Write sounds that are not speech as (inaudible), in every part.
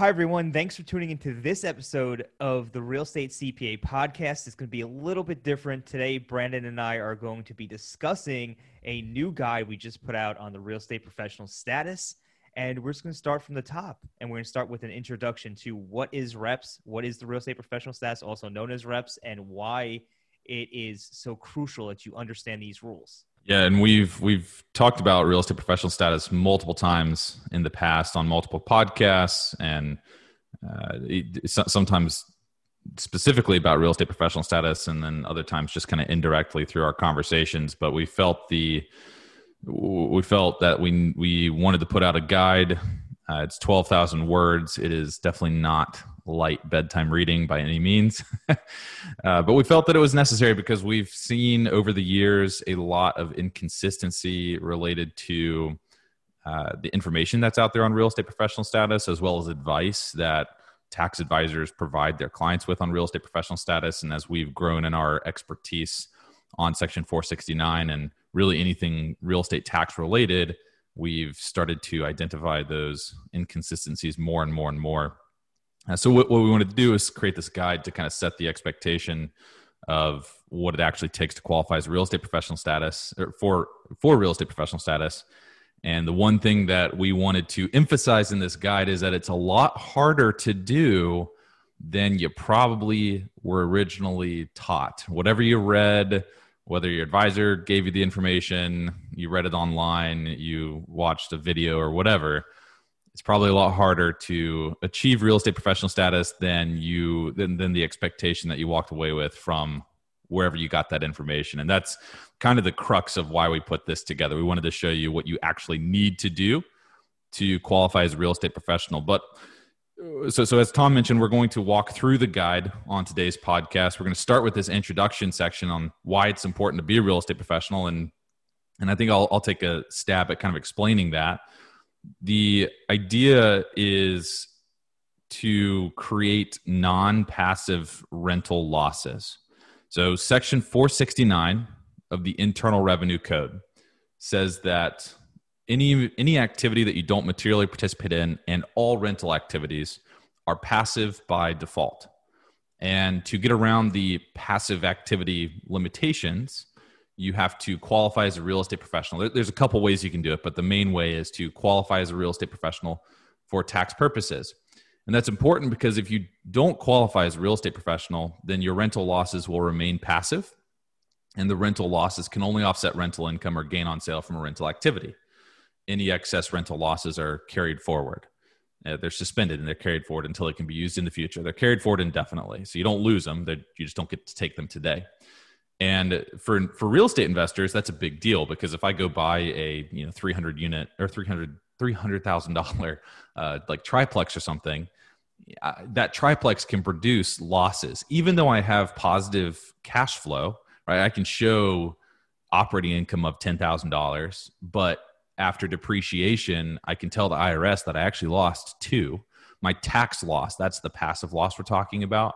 Hi, everyone. Thanks for tuning into this episode of the Real Estate CPA podcast. It's going to be a little bit different. Today, Brandon and I are going to be discussing a new guide we just put out on the real estate professional status. And we're just going to start from the top. And we're going to start with an introduction to what is reps, what is the real estate professional status, also known as reps, and why it is so crucial that you understand these rules. Yeah, and we've we've talked about real estate professional status multiple times in the past on multiple podcasts, and uh, sometimes specifically about real estate professional status, and then other times just kind of indirectly through our conversations. But we felt the we felt that we we wanted to put out a guide. Uh, it's twelve thousand words. It is definitely not light bedtime reading by any means. (laughs) uh, but we felt that it was necessary because we've seen over the years a lot of inconsistency related to uh, the information that's out there on real estate professional status, as well as advice that tax advisors provide their clients with on real estate professional status. And as we've grown in our expertise on Section 469 and really anything real estate tax related, we've started to identify those inconsistencies more and more and more. Uh, so what, what we wanted to do is create this guide to kind of set the expectation of what it actually takes to qualify as real estate professional status or for for real estate professional status. And the one thing that we wanted to emphasize in this guide is that it's a lot harder to do than you probably were originally taught. Whatever you read, whether your advisor gave you the information, you read it online, you watched a video or whatever, it's probably a lot harder to achieve real estate professional status than you than, than the expectation that you walked away with from wherever you got that information. And that's kind of the crux of why we put this together. We wanted to show you what you actually need to do to qualify as a real estate professional. But uh, so, so as Tom mentioned, we're going to walk through the guide on today's podcast. We're going to start with this introduction section on why it's important to be a real estate professional, and and I think I'll I'll take a stab at kind of explaining that the idea is to create non passive rental losses. So, Section 469 of the Internal Revenue Code says that any, any activity that you don't materially participate in and all rental activities are passive by default. And to get around the passive activity limitations, you have to qualify as a real estate professional. There's a couple ways you can do it, but the main way is to qualify as a real estate professional for tax purposes. And that's important because if you don't qualify as a real estate professional, then your rental losses will remain passive. And the rental losses can only offset rental income or gain on sale from a rental activity. Any excess rental losses are carried forward. Uh, they're suspended and they're carried forward until they can be used in the future. They're carried forward indefinitely. So you don't lose them, you just don't get to take them today. And for for real estate investors, that's a big deal because if I go buy a you know 300 unit or 300 $300,000 uh, like triplex or something, uh, that triplex can produce losses. Even though I have positive cash flow, right? I can show operating income of $10,000, but after depreciation, I can tell the IRS that I actually lost two. My tax loss, that's the passive loss we're talking about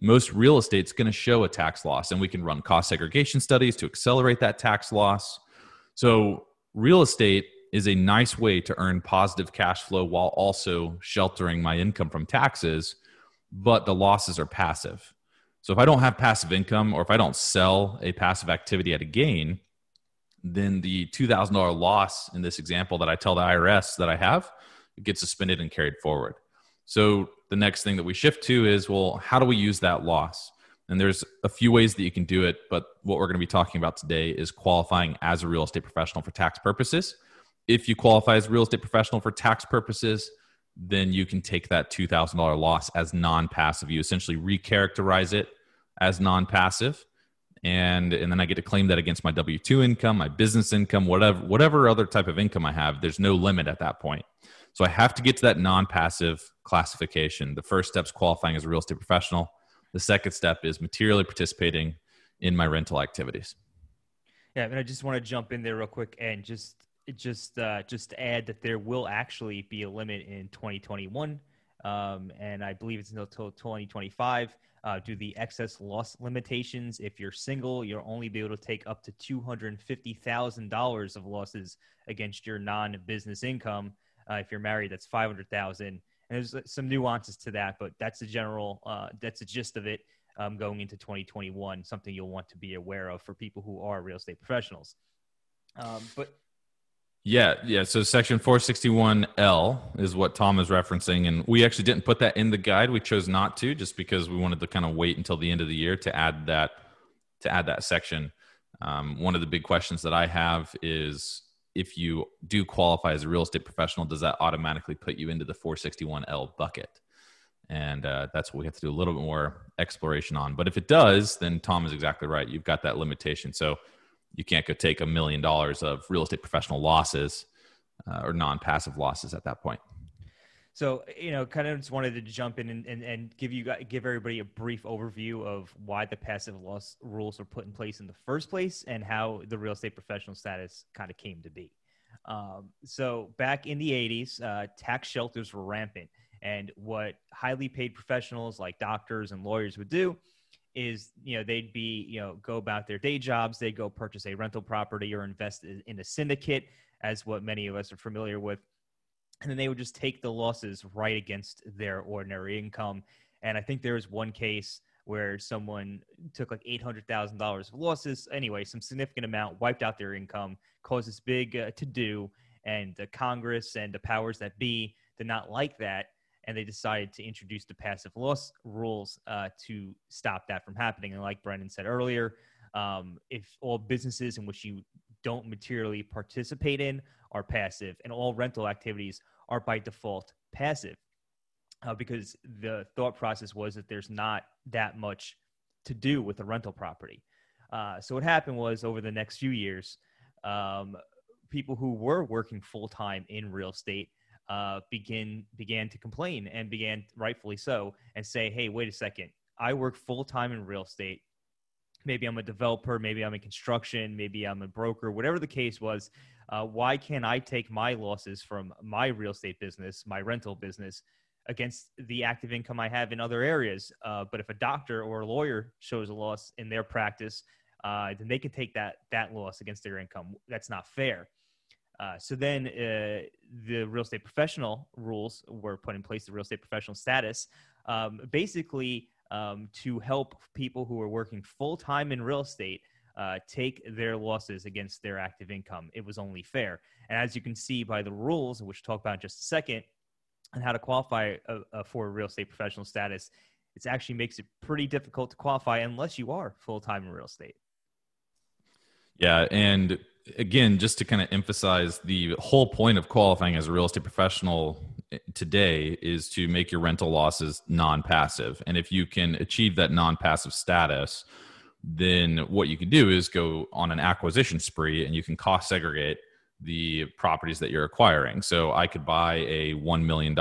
most real estate's going to show a tax loss and we can run cost segregation studies to accelerate that tax loss. So real estate is a nice way to earn positive cash flow while also sheltering my income from taxes but the losses are passive. So if i don't have passive income or if i don't sell a passive activity at a gain then the $2000 loss in this example that i tell the irs that i have gets suspended and carried forward. So the next thing that we shift to is well, how do we use that loss? And there's a few ways that you can do it, but what we're going to be talking about today is qualifying as a real estate professional for tax purposes. If you qualify as a real estate professional for tax purposes, then you can take that $2,000 loss as non passive. You essentially recharacterize it as non passive. and and then I get to claim that against my W two income, my business income, whatever whatever other type of income I have. There's no limit at that point. So I have to get to that non passive classification. The first step is qualifying as a real estate professional. The second step is materially participating in my rental activities. Yeah, and I just want to jump in there real quick and just just uh, just add that there will actually be a limit in 2021, um, and I believe it's until 2025. Uh, do the excess loss limitations. If you're single, you'll only be able to take up to two hundred fifty thousand dollars of losses against your non-business income. Uh, if you're married, that's five hundred thousand. And there's uh, some nuances to that, but that's the general. Uh, that's the gist of it. Um, going into 2021, something you'll want to be aware of for people who are real estate professionals. Um, but yeah, yeah. So section 461L is what Tom is referencing. And we actually didn't put that in the guide. We chose not to just because we wanted to kind of wait until the end of the year to add that to add that section. Um, one of the big questions that I have is if you do qualify as a real estate professional, does that automatically put you into the 461L bucket? And uh, that's what we have to do a little bit more exploration on. But if it does, then Tom is exactly right. You've got that limitation. So you can't go take a million dollars of real estate professional losses uh, or non-passive losses at that point. So, you know, kind of just wanted to jump in and, and, and give you give everybody a brief overview of why the passive loss rules were put in place in the first place and how the real estate professional status kind of came to be. Um, so, back in the 80s, uh, tax shelters were rampant. And what highly paid professionals like doctors and lawyers would do is you know they'd be you know go about their day jobs they'd go purchase a rental property or invest in a syndicate as what many of us are familiar with and then they would just take the losses right against their ordinary income and i think there was one case where someone took like $800000 of losses anyway some significant amount wiped out their income caused this big uh, to do and the congress and the powers that be did not like that and they decided to introduce the passive loss rules uh, to stop that from happening. And like Brandon said earlier, um, if all businesses in which you don't materially participate in are passive, and all rental activities are by default passive, uh, because the thought process was that there's not that much to do with a rental property. Uh, so what happened was over the next few years, um, people who were working full time in real estate uh, begin began to complain and began rightfully so and say, "Hey, wait a second! I work full time in real estate. Maybe I'm a developer, maybe I'm in construction, maybe I'm a broker, whatever the case was. Uh, why can't I take my losses from my real estate business, my rental business, against the active income I have in other areas? Uh, but if a doctor or a lawyer shows a loss in their practice, uh, then they can take that that loss against their income. That's not fair." Uh, so then uh, the real estate professional rules were put in place, the real estate professional status, um, basically um, to help people who are working full time in real estate uh, take their losses against their active income. It was only fair. And as you can see by the rules, which we'll talk about in just a second, and how to qualify uh, uh, for real estate professional status, it actually makes it pretty difficult to qualify unless you are full time in real estate. Yeah, and again, just to kind of emphasize the whole point of qualifying as a real estate professional eh, today is to make your rental losses non-passive. And if you can achieve that non-passive status, then what you can do is go on an acquisition spree and you can cost segregate the properties that you're acquiring. So I could buy a $1 million,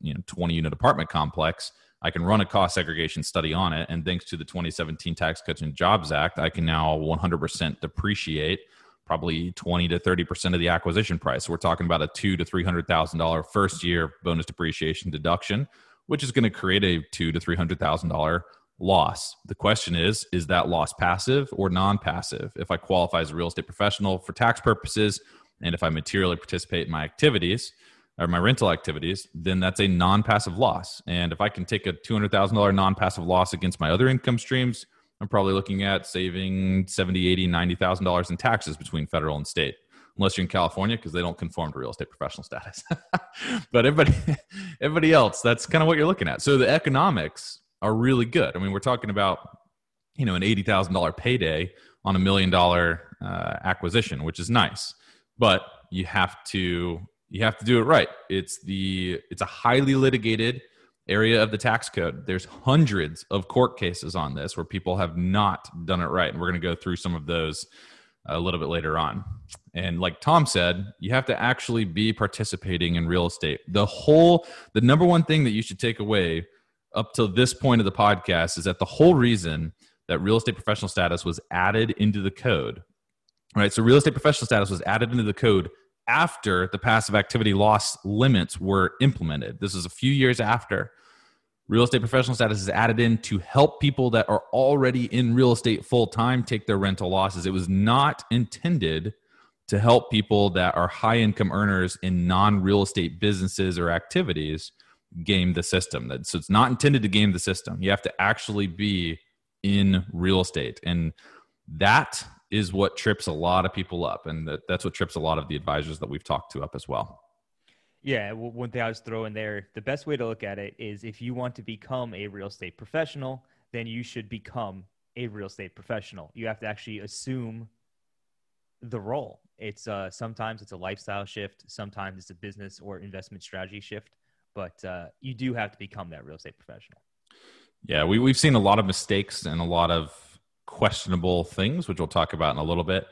you know, 20 unit apartment complex I can run a cost segregation study on it. And thanks to the 2017 Tax Cuts and Jobs Act, I can now 100% depreciate probably 20 to 30% of the acquisition price. So we're talking about a two to $300,000 first year bonus depreciation deduction, which is going to create a two to $300,000 loss. The question is, is that loss passive or non-passive? If I qualify as a real estate professional for tax purposes, and if I materially participate in my activities, or my rental activities, then that's a non-passive loss. And if I can take a two hundred thousand dollar non-passive loss against my other income streams, I'm probably looking at saving seventy, eighty, ninety thousand dollars in taxes between federal and state. Unless you're in California, because they don't conform to real estate professional status. (laughs) but everybody, (laughs) everybody else, that's kind of what you're looking at. So the economics are really good. I mean, we're talking about you know an eighty thousand dollar payday on a million dollar uh, acquisition, which is nice. But you have to you have to do it right. It's the it's a highly litigated area of the tax code. There's hundreds of court cases on this where people have not done it right. And we're going to go through some of those uh, a little bit later on. And like Tom said, you have to actually be participating in real estate. The whole, the number one thing that you should take away up to this point of the podcast is that the whole reason that real estate professional status was added into the code, right? So real estate professional status was added into the code after the passive activity loss limits were implemented. This is a few years after real estate professional status is added in to help people that are already in real estate full time take their rental losses. It was not intended to help people that are high income earners in non real estate businesses or activities game the system. So it's not intended to game the system. You have to actually be in real estate. And that is what trips a lot of people up. And that's what trips a lot of the advisors that we've talked to up as well. Yeah, one thing I was throwing there, the best way to look at it is if you want to become a real estate professional, then you should become a real estate professional. You have to actually assume the role. It's uh, sometimes it's a lifestyle shift, sometimes it's a business or investment strategy shift, but uh, you do have to become that real estate professional. Yeah, we, we've seen a lot of mistakes and a lot of questionable things, which we'll talk about in a little bit.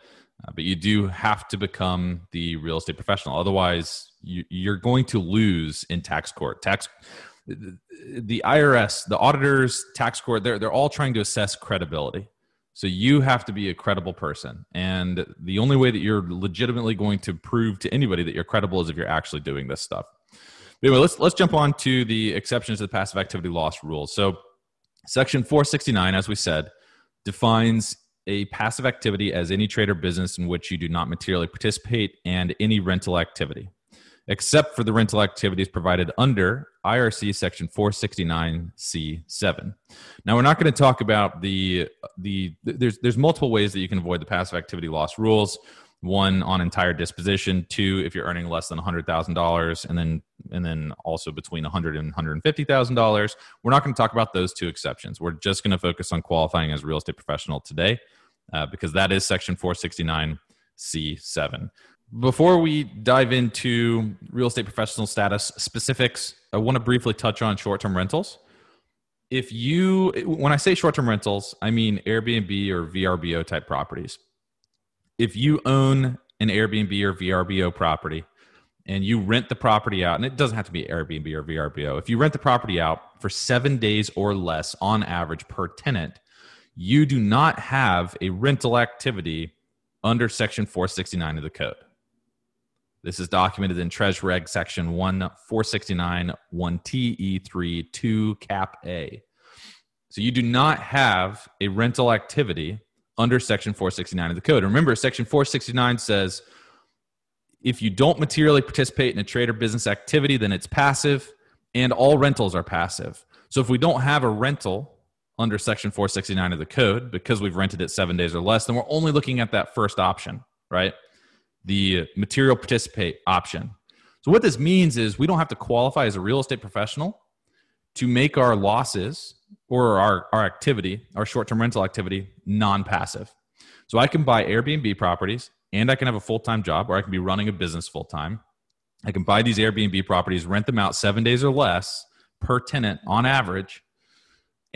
Uh, but you do have to become the real estate professional. Otherwise, you, you're going to lose in tax court. Tax, the IRS, the auditors, tax court, they're, they're all trying to assess credibility. So you have to be a credible person. And the only way that you're legitimately going to prove to anybody that you're credible is if you're actually doing this stuff. But anyway, let's let's jump on to the exceptions to the passive activity loss rules. So section 469, as we said, defines a passive activity as any trade or business in which you do not materially participate and any rental activity, except for the rental activities provided under IRC section 469C7. Now we're not going to talk about the the there's there's multiple ways that you can avoid the passive activity loss rules. One on entire disposition, two if you're earning less than $100,000 and then and then also between 100 and $150,000. We're not going to talk about those two exceptions. We're just going to focus on qualifying as a real estate professional today uh, because that is section 469C7. Before we dive into real estate professional status specifics, I want to briefly touch on short term rentals. If you, when I say short term rentals, I mean Airbnb or VRBO type properties. If you own an Airbnb or VRBO property and you rent the property out, and it doesn't have to be Airbnb or VRBO, if you rent the property out for seven days or less on average per tenant, you do not have a rental activity under section 469 of the code. This is documented in Treas Reg section 1469 1TE3 2 cap A. So you do not have a rental activity under section 469 of the code. Remember, section 469 says if you don't materially participate in a trade or business activity, then it's passive, and all rentals are passive. So if we don't have a rental under section 469 of the code because we've rented it seven days or less, then we're only looking at that first option, right? The material participate option. So, what this means is we don't have to qualify as a real estate professional to make our losses or our, our activity, our short term rental activity, non passive. So, I can buy Airbnb properties and I can have a full time job or I can be running a business full time. I can buy these Airbnb properties, rent them out seven days or less per tenant on average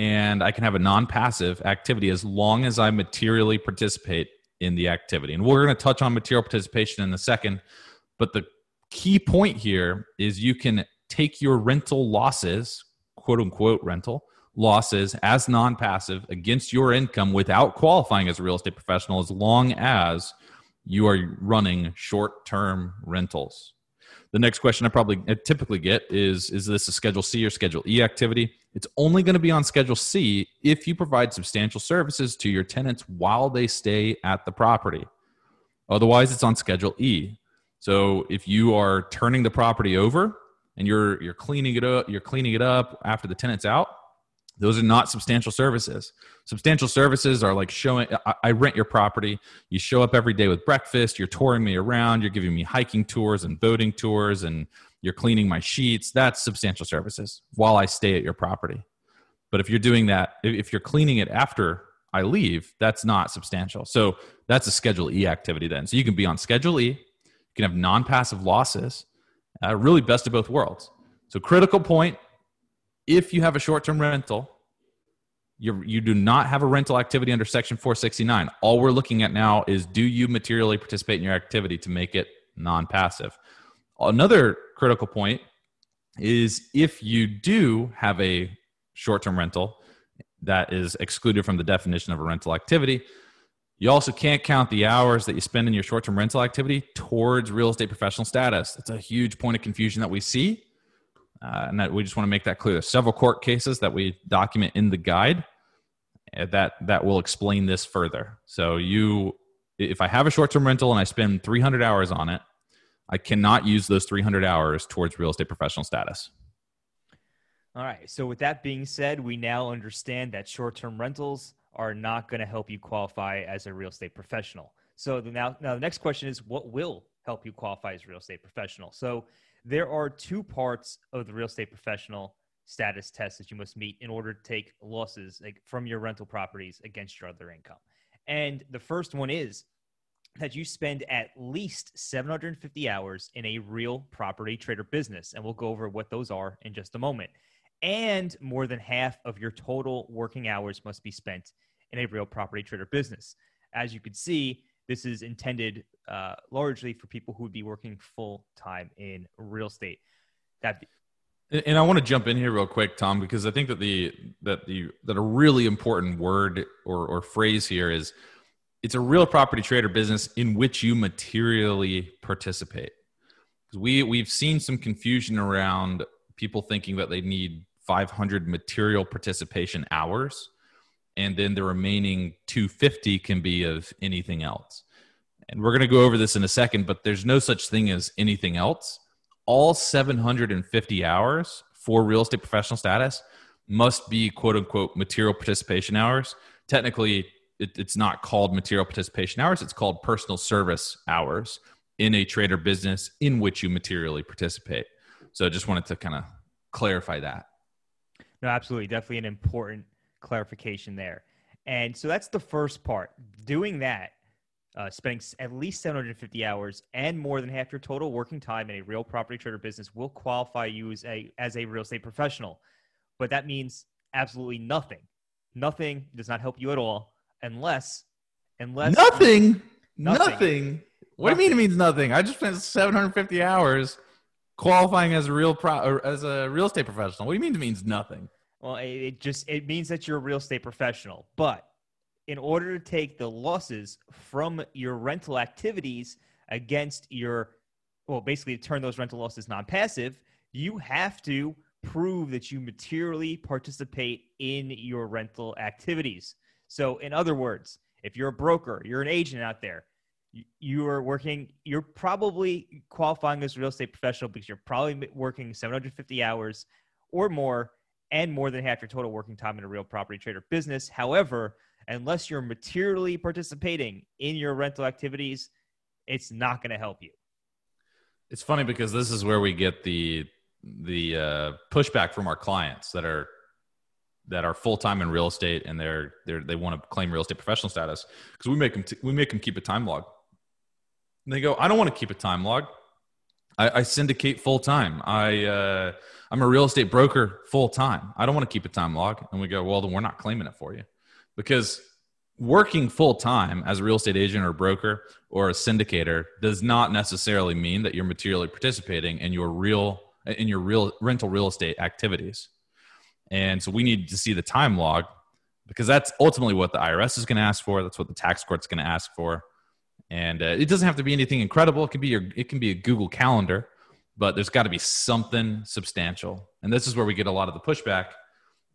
and I can have a non passive activity as long as I materially participate in the activity. And we're going to touch on material participation in a second. But the key point here is you can take your rental losses, quote unquote rental losses, as non passive against your income without qualifying as a real estate professional as long as you are running short term rentals. The next question I probably I typically get is Is this a Schedule C or Schedule E activity? It's only going to be on Schedule C if you provide substantial services to your tenants while they stay at the property. Otherwise, it's on Schedule E. So if you are turning the property over and you're you're cleaning it up, you're cleaning it up after the tenant's out, those are not substantial services. Substantial services are like showing, I, rent your property. You show up every day with breakfast. You're touring me around. You're giving me hiking tours and boating tours, and you're cleaning my sheets. That's substantial services while I stay at your property. But if you're doing that, if you're cleaning it after I leave, that's not substantial. So that's a Schedule E activity then. So you can be on Schedule E, you can have non passive losses, uh, really best of both worlds. So, critical point if you have a short term rental, you you do not have a rental activity under Section 469. All we're looking at now is do you materially participate in your activity to make it non passive? Another critical point is if you do have a short term rental that is excluded from the definition of a rental activity, you also can't count the hours that you spend in your short term rental activity towards real estate professional status. It's a huge point of confusion that we see. Uh, and that we just want to make that clear. There's several court cases that we document in the guide uh, that that will explain this further. So you, if I have a short-term rental and I spend 300 hours on it, I cannot use those 300 hours towards real estate professional status. All right. So with that being said, we now understand that short-term rentals are not going to help you qualify as a real estate professional. So the, now, now the next question is, what will help you qualify as a real estate professional? So there are two parts of the real estate professional status test that you must meet in order to take losses like, from your rental properties against your other income. And the first one is that you spend at least 750 hours in a real property trade or business. And we'll go over what those are in just a moment. And more than half of your total working hours must be spent in a real property trade or business. As you can see, this is intended uh, largely for people who would be working full time in real estate. That Be- and I want to jump in here real quick, Tom, because I think that the that the that a really important word or or phrase here is it's a real property trade or business in which you materially participate. We we've seen some confusion around people thinking that they need 500 material participation hours and then the remaining 250 can be of anything else. And we're going to go over this in a second, but there's no such thing as anything else. All 750 hours for real estate professional status must be quote unquote material participation hours. Technically, it, it's not called material participation hours, it's called personal service hours in a trade or business in which you materially participate. So I just wanted to kind of clarify that. No, absolutely. Definitely an important clarification there. And so that's the first part. Doing that, uh, spending at least 750 hours and more than half your total working time in a real property trade or business will qualify you as a as a real estate professional. But that means absolutely nothing. Nothing does not help you at all unless unless nothing nothing. nothing. What nothing. do you mean it means nothing? I just spent 750 hours qualifying as a real pro as a real estate professional. What do you mean it means nothing? Well, it just it means that you're a real estate professional. But in order to take the losses from your rental activities against your well, basically to turn those rental losses non-passive, you have to prove that you materially participate in your rental activities. So, in other words, if you're a broker, you're an agent out there, you are working, you're probably qualifying as a real estate professional because you're probably working 750 hours or more and more than half your total working time in a real property trade or business. However, unless you're materially participating in your rental activities, it's not going to help you. It's funny because this is where we get the the uh, pushback from our clients that are that are full time in real estate and they're they they want to claim real estate professional status because we make them t- we make them keep a time log. And they go, I don't want to keep a time log. I, I syndicate full time. I uh, I'm a real estate broker full time. I don't want to keep a time log. And we go, well, then we're not claiming it for you because working full time as a real estate agent or broker or a syndicator does not necessarily mean that you're materially participating in your real in your real rental real estate activities. And so we need to see the time log because that's ultimately what the IRS is going to ask for. That's what the tax court's going to ask for and uh, it doesn't have to be anything incredible. It can be your, it can be a Google Calendar, but there's got to be something substantial. And this is where we get a lot of the pushback.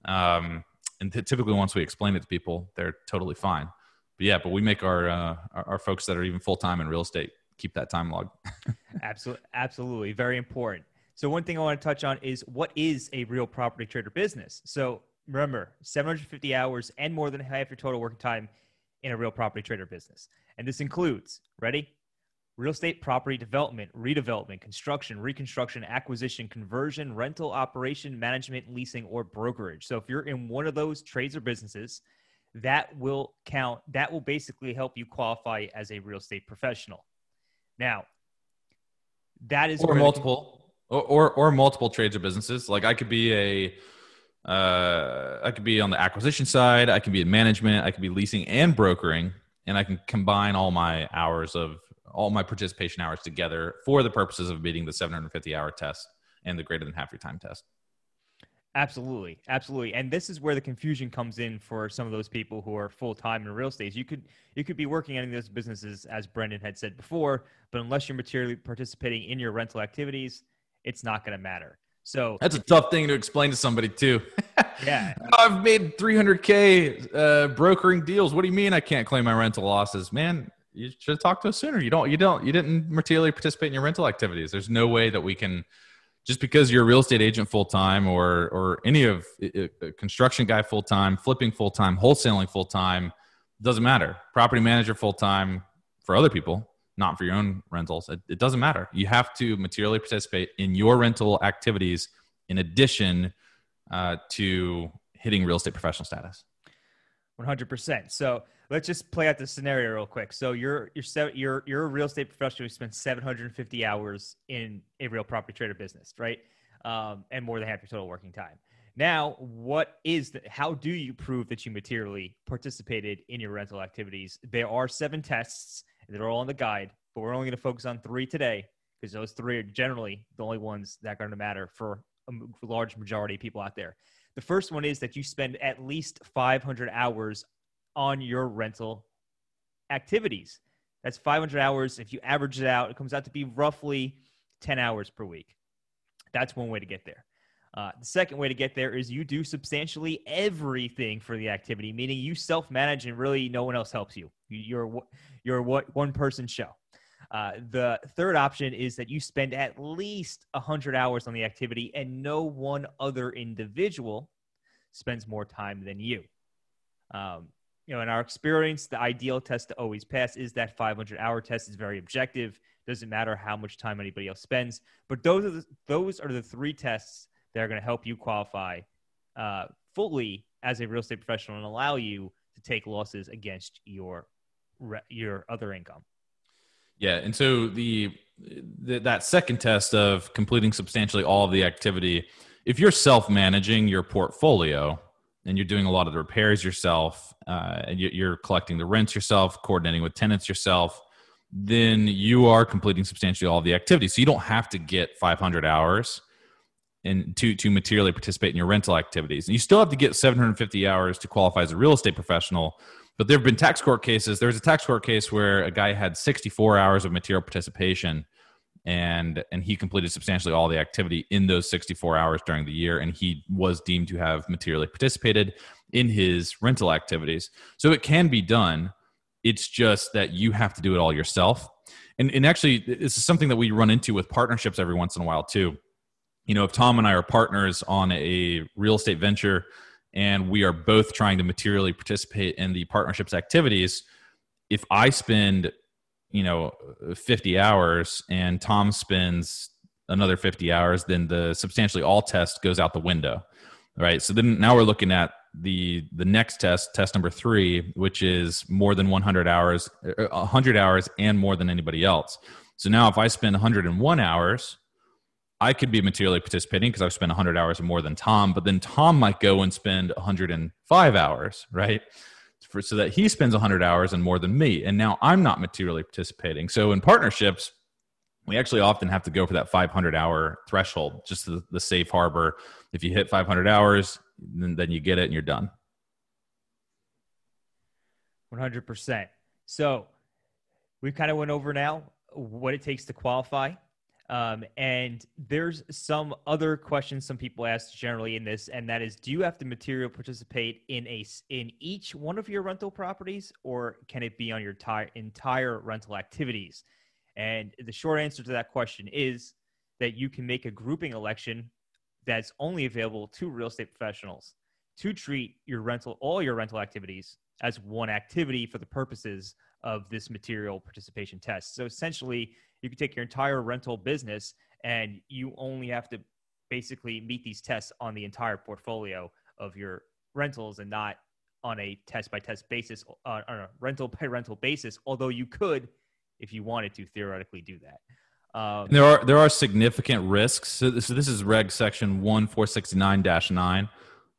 Um, and t- typically, once we explain it to people, they're totally fine. But yeah, but we make our uh, our, our folks that are even full time in real estate keep that time log. (laughs) absolutely, absolutely, very important. So one thing I want to touch on is what is a real property trade or business. So remember, 750 hours and more than half your total working time in a real property trade or business. And this includes, ready? Real estate property development, redevelopment, construction, reconstruction, acquisition, conversion, rental operation, management, leasing, or brokerage. So if you're in one of those trades or businesses, that will count. That will basically help you qualify as a real estate professional. Now, that is or multiple or, or, or multiple trades or businesses. Like I could be a uh, I could be on the acquisition side, I could be in management, I could be leasing and brokering, and I can combine all my hours of all my participation hours together for the purposes of meeting the 750 hour test and the greater than half your time test. Absolutely, absolutely, and this is where the confusion comes in for some of those people who are full time in real estate. You could you could be working in any of those businesses, as Brandon had said before, but unless you're materially participating in your rental activities, it's not going to matter. So that's a tough thing to explain to somebody too. (laughs) yeah, (laughs) I've made 300k uh, brokering deals. What do you mean I can't claim my rental losses, man? You should have talked to us sooner. You don't. You don't. You didn't materially participate in your rental activities. There's no way that we can just because you're a real estate agent full time or or any of construction guy full time, flipping full time, wholesaling full time, doesn't matter. Property manager full time for other people, not for your own rentals. It, it, doesn't matter. You have to materially participate in your rental activities in addition uh, to hitting real estate professional status. One hundred percent. So let's just play out the scenario real quick. So you're you're you're you're a real estate professional who spent 750 hours in a real property trade or business, right? Um, and more than half your total working time. Now, what is the, how do you prove that you materially participated in your rental activities? There are seven tests that are all in the guide, but we're only going to focus on three today because those three are generally the only ones that are going to matter for a large majority of people out there. The first one is that you spend at least 500 hours on your rental activities. That's 500 hours. If you average it out, it comes out to be roughly 10 hours per week. That's one way to get there. Uh, the second way to get there is you do substantially everything for the activity, meaning you self manage and really no one else helps you. You're you're what one person show. Uh, the third option is that you spend at least 100 hours on the activity and no one other individual spends more time than you. Um, you know, in our experience, the ideal test to always pass is that 500 hour test is very objective. Doesn't matter how much time anybody else spends, but those are the, those are the three tests that are going to help you qualify uh, fully as a real estate professional and allow you to take losses against your your other income. Yeah, and so the, the that second test of completing substantially all of the activity, if you're self managing your portfolio, and you're doing a lot of the repairs yourself, uh, and you're collecting the rents yourself, coordinating with tenants yourself, then you are completing substantially all the activities. So you don't have to get 500 hours in, to to materially participate in your rental activities. And you still have to get 750 hours to qualify as a real estate professional. But there have been tax court cases. There was a tax court case where a guy had 64 hours of material participation and and he completed substantially all the activity in those 64 hours during the year and he was deemed to have materially participated in his rental activities. So it can be done. It's just that you have to do it all yourself. And and actually this is something that we run into with partnerships every once in a while too. You know if tom and i are partners on a real estate venture and we are both trying to materially participate in the partnership's activities if i spend you know 50 hours and tom spends another 50 hours then the substantially all test goes out the window right? So then now we're looking at the the next test test number three which is more than 100 hours uh, 100 hours and more than anybody else. So now if i spend 101 hours i could be materially participating because i've spent 100 hours more than tom but then tom might go and spend 105 hours right for, so that he spends 100 hours and more than me. And now I'm not materially participating. So in partnerships, we actually often have to go for that 500 hour threshold, just the, the safe harbor. If you hit 500 hours, then, then you get it and you're done. 100%. So we kind of went over now what it takes to qualify. Um, and there's some other questions some people ask generally in this, and that is, do you have to material participate in a in each one of your rental properties, or can it be on your entire entire rental activities? And the short answer to that question is that you can make a grouping election that's only available to real estate professionals to treat your rental all your rental activities as one activity for the purposes of this material participation test. So essentially, you can take your entire rental business and you only have to basically meet these tests on the entire portfolio of your rentals and not on a test by test basis uh, on a rental by rental basis although you could if you wanted to theoretically do that um, there are there are significant risks so this, so this is reg section 1469-9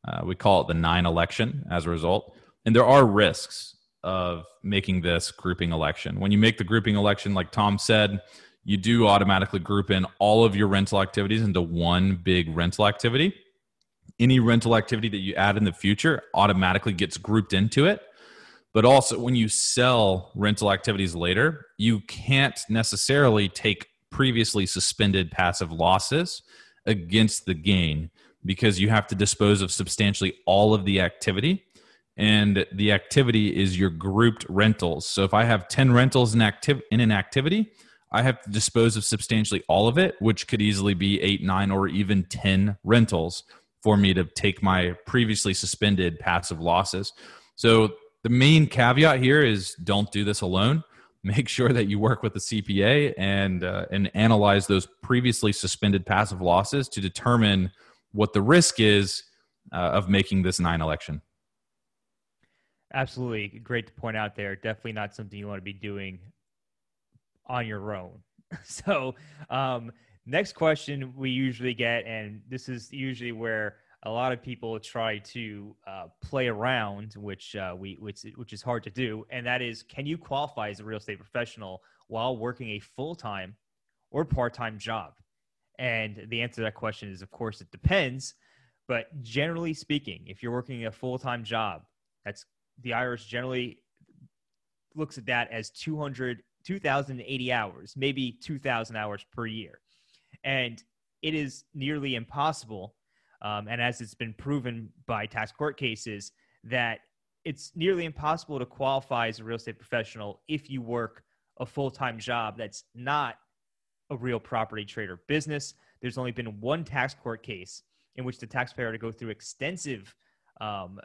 Uh, we call it the nine election as a result. And there are risks of making this grouping election. When you make the grouping election, like Tom said, you do automatically group in all of your rental activities into one big rental activity. Any rental activity that you add in the future automatically gets grouped into it. But also, when you sell rental activities later, you can't necessarily take previously suspended passive losses against the gain because you have to dispose of substantially all of the activity and the activity is your grouped rentals. So if I have 10 rentals in, activ- in an activity, I have to dispose of substantially all of it, which could easily be eight, nine, or even 10 rentals for me to take my previously suspended passive losses. So the main caveat here is don't do this alone. (laughs) Make sure that you work with the CPA and uh, and analyze those previously suspended passive losses to determine what the risk is uh, of making this nine election. Absolutely. Great to point out there. Definitely not something you want to be doing on your own. (laughs) so, um, next question we usually get, and this is usually where a lot of people try to uh, play around, which uh, we which which is hard to do, and that is, can you qualify as a real estate professional while working a full time or part time job? And the answer to that question is, of course, it depends. But generally speaking, if you're working a full time job, that's the IRS generally looks at that as 200, 2,080 hours, maybe 2,000 hours per year. And it is nearly impossible, um, and as it's been proven by tax court cases, that it's nearly impossible to qualify as a real estate professional if you work a full time job that's not a real property trade or business. There's only been one tax court case in which the taxpayer had to go through extensive um,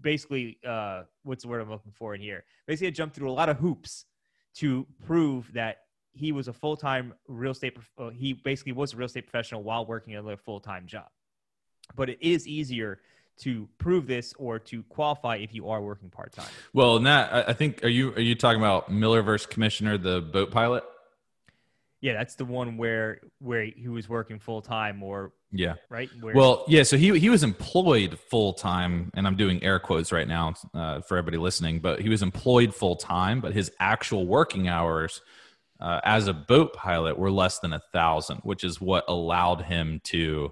basically uh, what's the word I'm looking for in here? Basically, I jumped through a lot of hoops to prove that he was a full time real estate. Uh, he basically was a real estate professional while working a full time job. But it is easier to prove this or to qualify if you are working part time. Well, that I think are you are you talking about Miller versus Commissioner, the boat pilot? Yeah, that's the one where where he was working full time or yeah. Right. Where- well, yeah. So he he was employed full time, and I'm doing air quotes right now uh, for everybody listening. But he was employed full time, but his actual working hours uh, as a boat pilot were less than a thousand, which is what allowed him to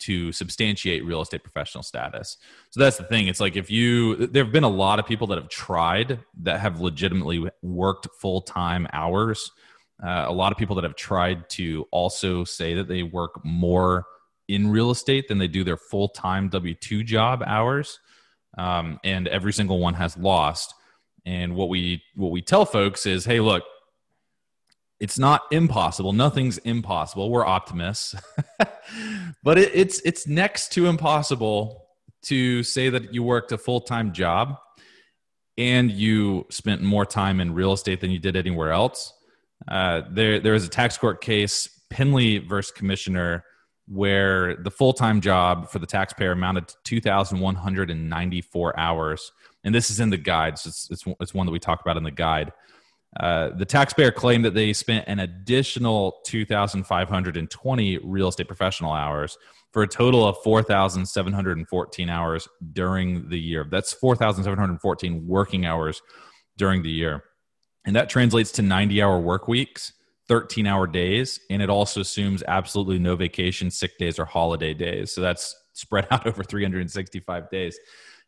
to substantiate real estate professional status. So that's the thing. It's like if you there have been a lot of people that have tried that have legitimately worked full time hours. Uh, a lot of people that have tried to also say that they work more in real estate than they do their full time W 2 job hours. Um, and every single one has lost. And what we what we tell folks is, hey, look, it's not impossible. Nothing's impossible. We're optimists, (laughs) but it, it's it's next to impossible to say that you worked a full time job and you spent more time in real estate than you did anywhere else. Uh, there there is a tax court case, Penley versus Commissioner, where the full time job for the taxpayer amounted to 2,194 hours. And this is in the guide. So it's, it's, it's one that we talk about in the guide. Uh, the taxpayer claimed that they spent an additional 2,520 real estate professional hours for a total of 4,714 hours during the year. That's 4,714 working hours during the year. And that translates to 90 hour work weeks 13 hour days and it also assumes absolutely no vacation sick days or holiday days. So that's (laughs) spread out over 365 days.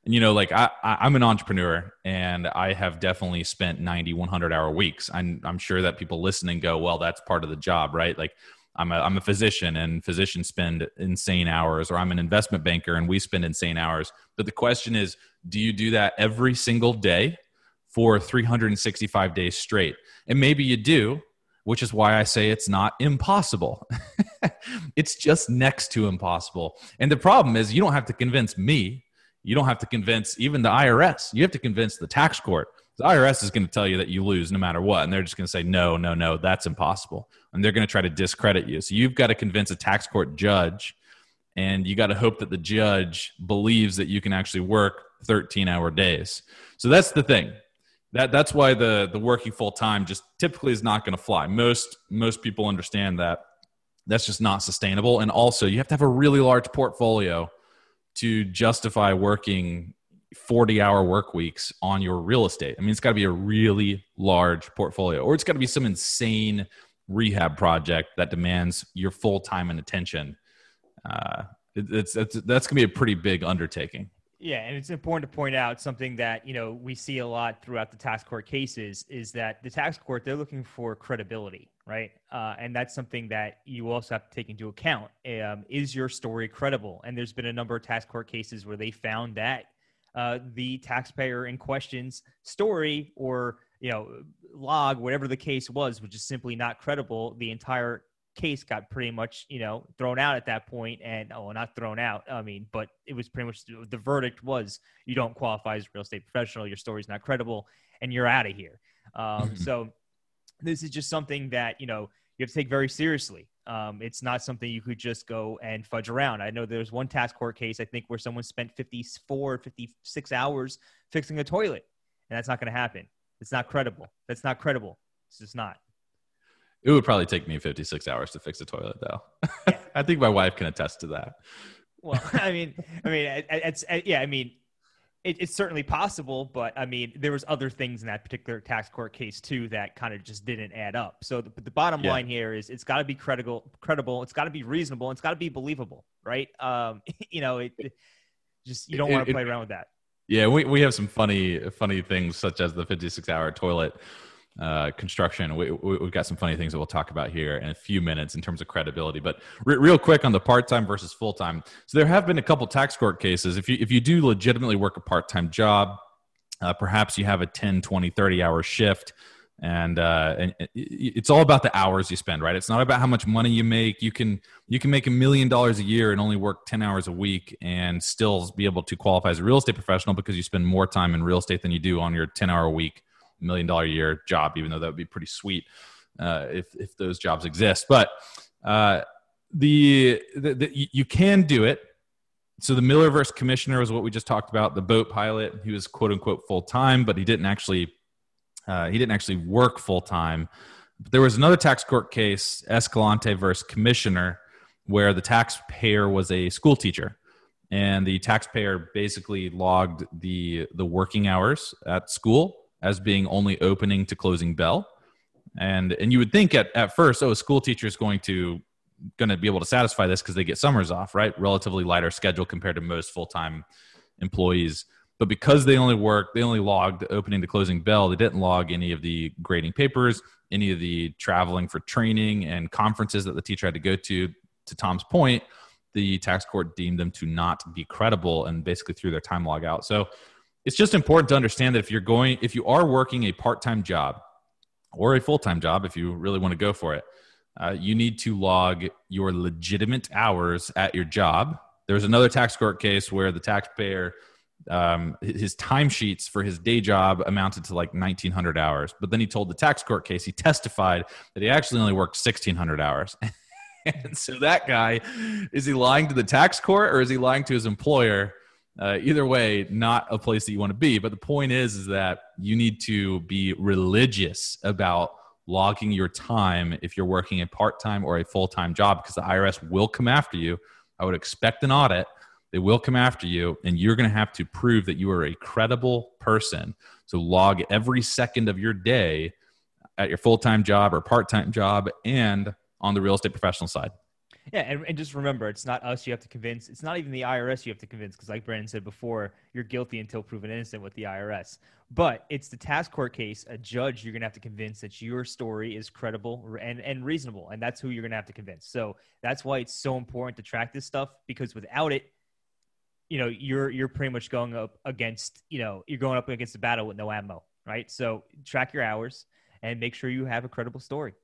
And you know like I, i'm an entrepreneur and i have definitely spent 90 100 hour weeks. I'm, I'm sure that people listening go well that's part of the job right? Like I'm a, I'm a physician and physicians spend insane hours or i'm an investment banker and we spend insane hours. But the question is do you do that every single day for 365 days straight? And maybe you do which is why I say it's not impossible. (laughs) it's just next to impossible. And the problem is, you don't have to convince me. You don't have to convince even the IRS. You have to convince the tax court. The IRS is going to tell you that you lose no matter what. And they're just going to say, no, no, no, that's impossible. And they're going to try to discredit you. So you've got to convince a tax court judge. And you got to hope that the judge believes that you can actually work 13 hour days. So that's the thing that that's why the the working full time just typically is not going to fly. Most most people understand that that's just not sustainable, and also you have to have a really large portfolio to justify working 40 hour work weeks on your real estate. I mean, it's got to be a really large portfolio, or it's got to be some insane rehab project that demands your full time and attention. Uh, it, it's, it's that's going to be a pretty big undertaking. Yeah, and it's important to point out something that you know we see a lot throughout the tax court cases is that the tax court they're looking for credibility, right? Uh, and that's something that you also have to take into account. Um, is your story credible? And there's been a number of tax court cases where they found that uh, the taxpayer in question's story or you know log, whatever the case was, was just simply not credible. The entire case got pretty much you know thrown out at that point and oh not thrown out i mean but it was pretty much the verdict was you don't qualify as a real estate professional your story's not credible and you're out of here. Um, so this is just something that you know you have to take very seriously. Um, it's not something you could just go and fudge around. I know there's one tax court case i think where someone spent 54 56 hours fixing a toilet and that's not going to happen. It's not credible. That's not credible. It's just not it would probably take me 56 hours to fix a toilet, though. (laughs) I think my wife can attest to that. Well, (laughs) I mean, I mean, it's, it's yeah, I mean, it, it's certainly possible, but I mean, there was other things in that particular tax court case too that kind of just didn't add up. So the, the bottom yeah. line here is it's got to be credible, credible. It's got to be reasonable. It's got to be believable, right? Um, (laughs) you know, it, it just you don't want to play around with that. Yeah, we, we have some funny funny things such as the 56 hour toilet uh, construction. We, we, have got some funny things that we'll talk about here in a few minutes in terms of credibility. But re- real quick on the part time versus full time. So there have been a couple tax court cases. If you if you do legitimately work a part time job, uh, perhaps you have a 10, 20, 30 hour shift. And, uh, and it's all about the hours you spend, right? It's not about how much money you make. You can you can make a million dollars a year and only work ten hours a week, and still be able to qualify as a real estate professional because you spend more time in real estate than you do on your ten hour a week million dollar a year job, even though that would be pretty sweet uh, if if those jobs exist. But uh, the, the, the, you can do it. So the Miller versus commissioner was what we just talked about. The boat pilot, he was quote unquote full time, but he didn't actually uh, he didn't actually work full time. There was another tax court case, Escalante versus Commissioner, where the taxpayer was a school teacher and the taxpayer basically logged the the working hours at school as being only opening to closing bell. And and you would think at, at first, oh, a school teacher is going to going to be able to satisfy this because they get summers off, right? Relatively lighter schedule compared to most full time employees. But because they only work, they only logged opening to closing bell. They didn't log any of the grading papers, any of the traveling for training and conferences that the teacher had to go to. To Tom's point, the tax court deemed them to not be credible and basically threw their time log out. So it's just important to understand that if you're going if you are working a part-time job or a full-time job if you really want to go for it uh, you need to log your legitimate hours at your job. There's another tax court case where the taxpayer um, his timesheets for his day job amounted to like 1900 hours but then he told the tax court case he testified that he actually only worked 1600 hours. (laughs) And so that guy is he lying to the tax court or is he lying to his employer uh, either way not a place that you want to be but the point is is that you need to be religious about logging your time if you're working a part-time or a full-time job because the irs will come after you. I would expect an audit. They will come after you and you're going to have to prove that you are a credible person. So log every second of your day at your full-time job or part-time job and on the real estate professional side yeah, and, and just remember, it's not us you have to convince. It's not even the IRS you have to convince, because like Brandon said before, you're guilty until proven innocent with the IRS. But it's the tax court case, a judge you're gonna have to convince that your story is credible and, and reasonable, and that's who you're gonna have to convince. So that's why it's so important to track this stuff, because without it, you know, you're you're pretty much going up against, you know, you're going up against a battle with no ammo, right? So track your hours and make sure you have a credible story.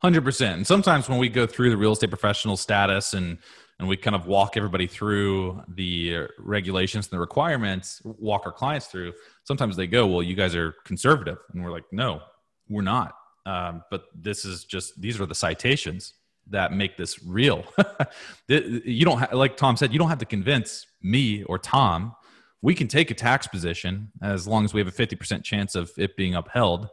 Hundred percent. And sometimes when we go through the real estate professional status and and we kind of walk everybody through the regulations and the requirements, walk our clients through. Sometimes they go, "Well, you guys are conservative," and we're like, "No, we're not." Um, but this is just these are the citations that make this real. (laughs) you don't ha- like Tom said, you don't have to convince me or Tom. We can take a tax position as long as we have a fifty percent chance of it being upheld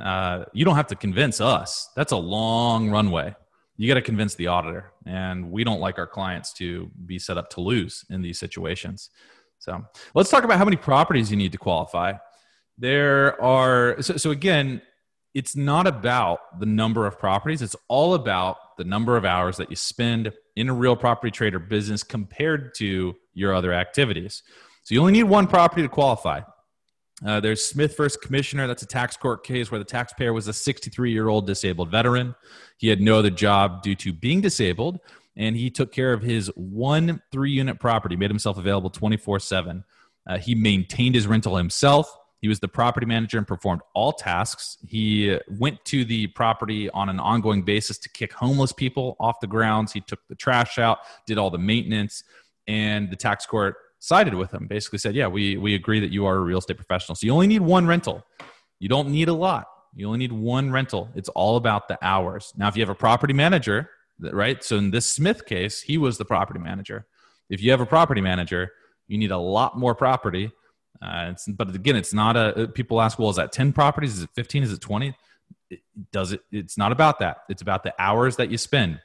uh, you don't have to convince us. That's a long runway. you got to convince the auditor. And we don't like our clients to be set up to lose in these situations. So let's talk about how many properties you need to qualify. There are, so, so again, it's not about the number of properties, it's all about the number of hours that you spend in a real property trade or business compared to your other activities. So you only need one property to qualify. Uh, there's Smith versus Commissioner. That's a tax court case where the taxpayer was a 63 year old disabled veteran. He had no other job due to being disabled, and he took care of his one three unit property, made himself available 24 uh, 7. He maintained his rental himself. He was the property manager and performed all tasks. He went to the property on an ongoing basis to kick homeless people off the grounds. He took the trash out, did all the maintenance, and the tax court sided with him. Basically said, "Yeah, we we agree that you are a real estate professional. So you only need one rental. You don't need a lot. You only need one rental. It's all about the hours. Now, if you have a property manager, right? So in this Smith case, he was the property manager. If you have a property manager, you need a lot more property. Uh, but again, it's not a. Uh, people ask, well, is that ten properties? Is it fifteen? Is it twenty? It does it? It's not about that. It's about the hours that you spend.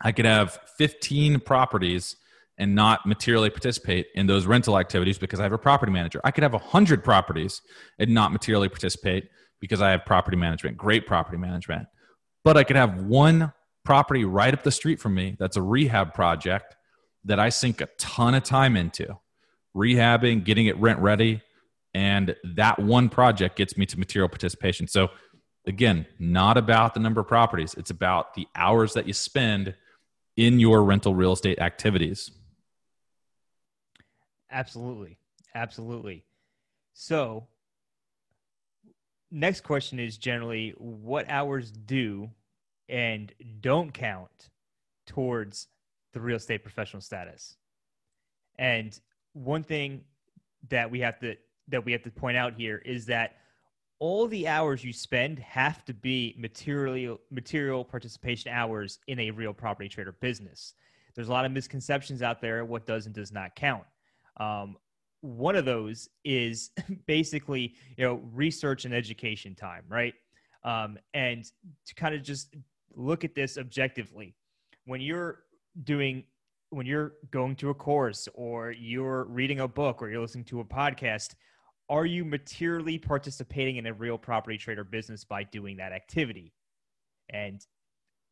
I could have fifteen properties and not materially participate in those rental activities because I have a property manager. I could have 100 properties and not materially participate because I have property management, great property management. But I could have one property right up the street from me that's a rehab project that I sink a ton of time into, rehabbing, getting it rent ready. And that one project gets me to material participation. So, again, not about the number of properties, it's about the hours that you spend in your rental real estate activities. Absolutely. Absolutely. So, next question is generally what hours do and don't count towards the real estate professional status. And one thing that we have to that we have to point out here is that all the hours you spend have to be material material participation hours in a real property trade or business. There's a lot of misconceptions out there what does and does not count. Um, one of those is (laughs) basically you know research and education time, right? Um, and to kind of just look at this objectively, when you're doing when you're going to a course or you're reading a book or you're listening to a podcast, are you materially participating in a real property trade or business by doing that activity? And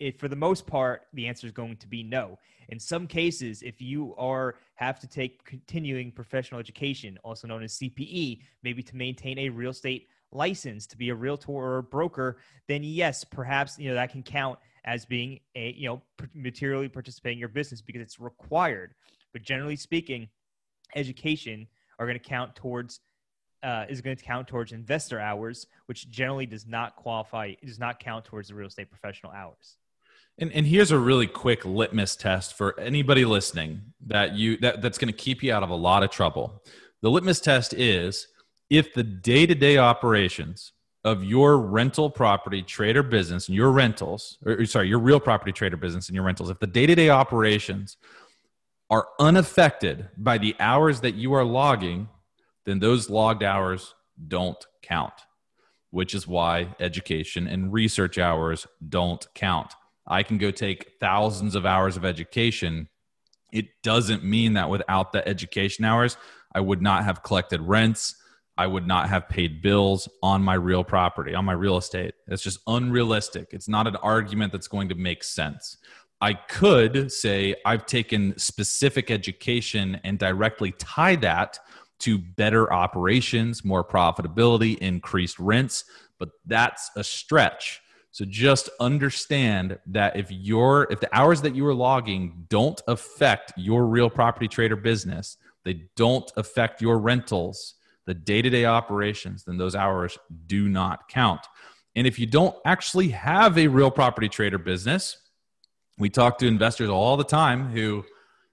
it, for the most part, the answer is going to be no. In some cases, if you are have to take continuing professional education, also known as CPE, maybe to maintain a real estate license to be a realtor or a broker, then yes, perhaps you know that can count as being a you know materially participating in your business because it's required. But generally speaking, education are going to count towards uh, is going to count towards investor hours, which generally does not qualify, does not count towards the real estate professional hours. And, and here's a really quick litmus test for anybody listening that you that, that's going to keep you out of a lot of trouble. The litmus test is if the day-to-day operations of your rental property trade or business and your rentals, or sorry, your real property trade or business and your rentals, if the day-to-day operations are unaffected by the hours that you are logging, then those logged hours don't count, which is why education and research hours don't count. I can go take thousands of hours of education. It doesn't mean that without the education hours, I would not have collected rents. I would not have paid bills on my real property, on my real estate. It's just unrealistic. It's not an argument that's going to make sense. I could say I've taken specific education and directly tie that to better operations, more profitability, increased rents, but that's a stretch so just understand that if your if the hours that you are logging don't affect your real property trade or business, they don't affect your rentals, the day-to-day operations, then those hours do not count. And if you don't actually have a real property trade or business, we talk to investors all the time who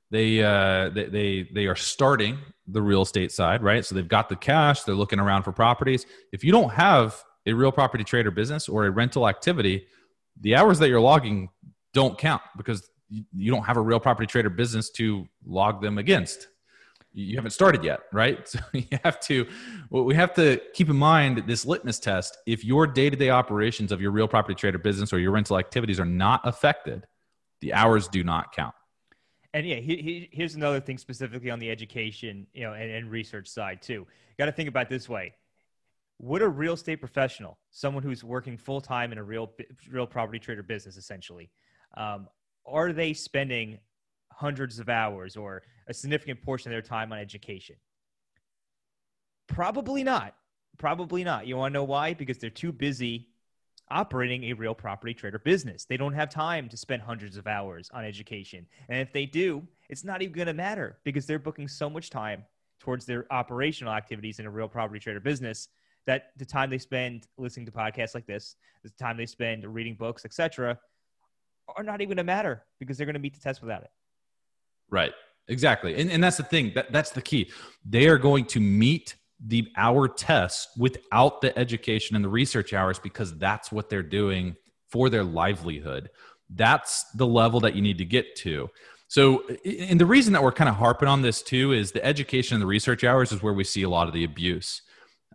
they uh, they, they they are starting the real estate side, right? So they've got the cash, they're looking around for properties. If you don't have a real property trade or business or a rental activity, the hours that you're logging don't count because you don't have a real property trade or business to log them against. You haven't started yet, right? (laughs) So you have to, well, we have to keep in mind this litmus test. If your day to day operations of your real property trade or business or your rental activities are not affected The hours do not count. And yeah, he, he, here's another thing specifically on the education, you know, and, and research side too. Got to think about this way: Would a real estate professional, someone who's working full time in a real real property trade or business, essentially, um, are they spending hundreds of hours or a significant portion of their time on education? Probably not. Probably not. You want to know why? Because they're too busy operating a real property trade or business. They don't have time to spend hundreds of hours on education. And if they do, it's not even going to matter because they're booking so much time towards their operational activities in a real property trade or business that the time they spend listening to podcasts like this, the time they spend reading books, etc., are not even going to matter because they're going to meet the test without it. Right. Exactly. And, and that's the thing. That, that's the key. They are going to meet the hour test without the education and the research hours because that's what they're doing for their livelihood. That's the level that you need to get to. So, and the reason that we're kind of harping on this too is the education and the research hours is where we see a lot of the abuse.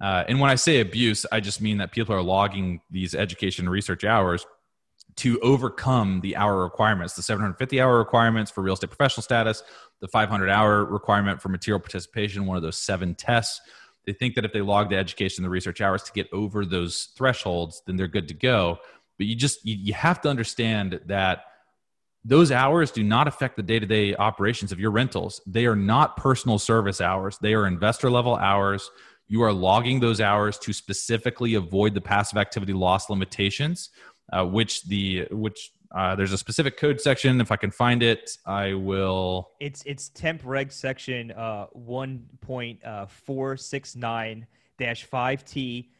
Uh, and when I say abuse, I just mean that people are logging these education research hours to overcome the hour requirements, the 750 hour requirements for real estate professional status, the 500 hour requirement for material participation, one of those seven tests. They think that if they log the education the research hours to get over those thresholds then they're good to go. But you just you, you have to understand that those hours do not affect the day-to-day operations of your rentals. They are not personal service hours. They are investor level hours you are logging those hours to specifically avoid the passive activity loss limitations uh, which the which uh, there's a specific code section. If I can find it, I will. It's it's temp reg section uh, one point uh, four six nine dash five T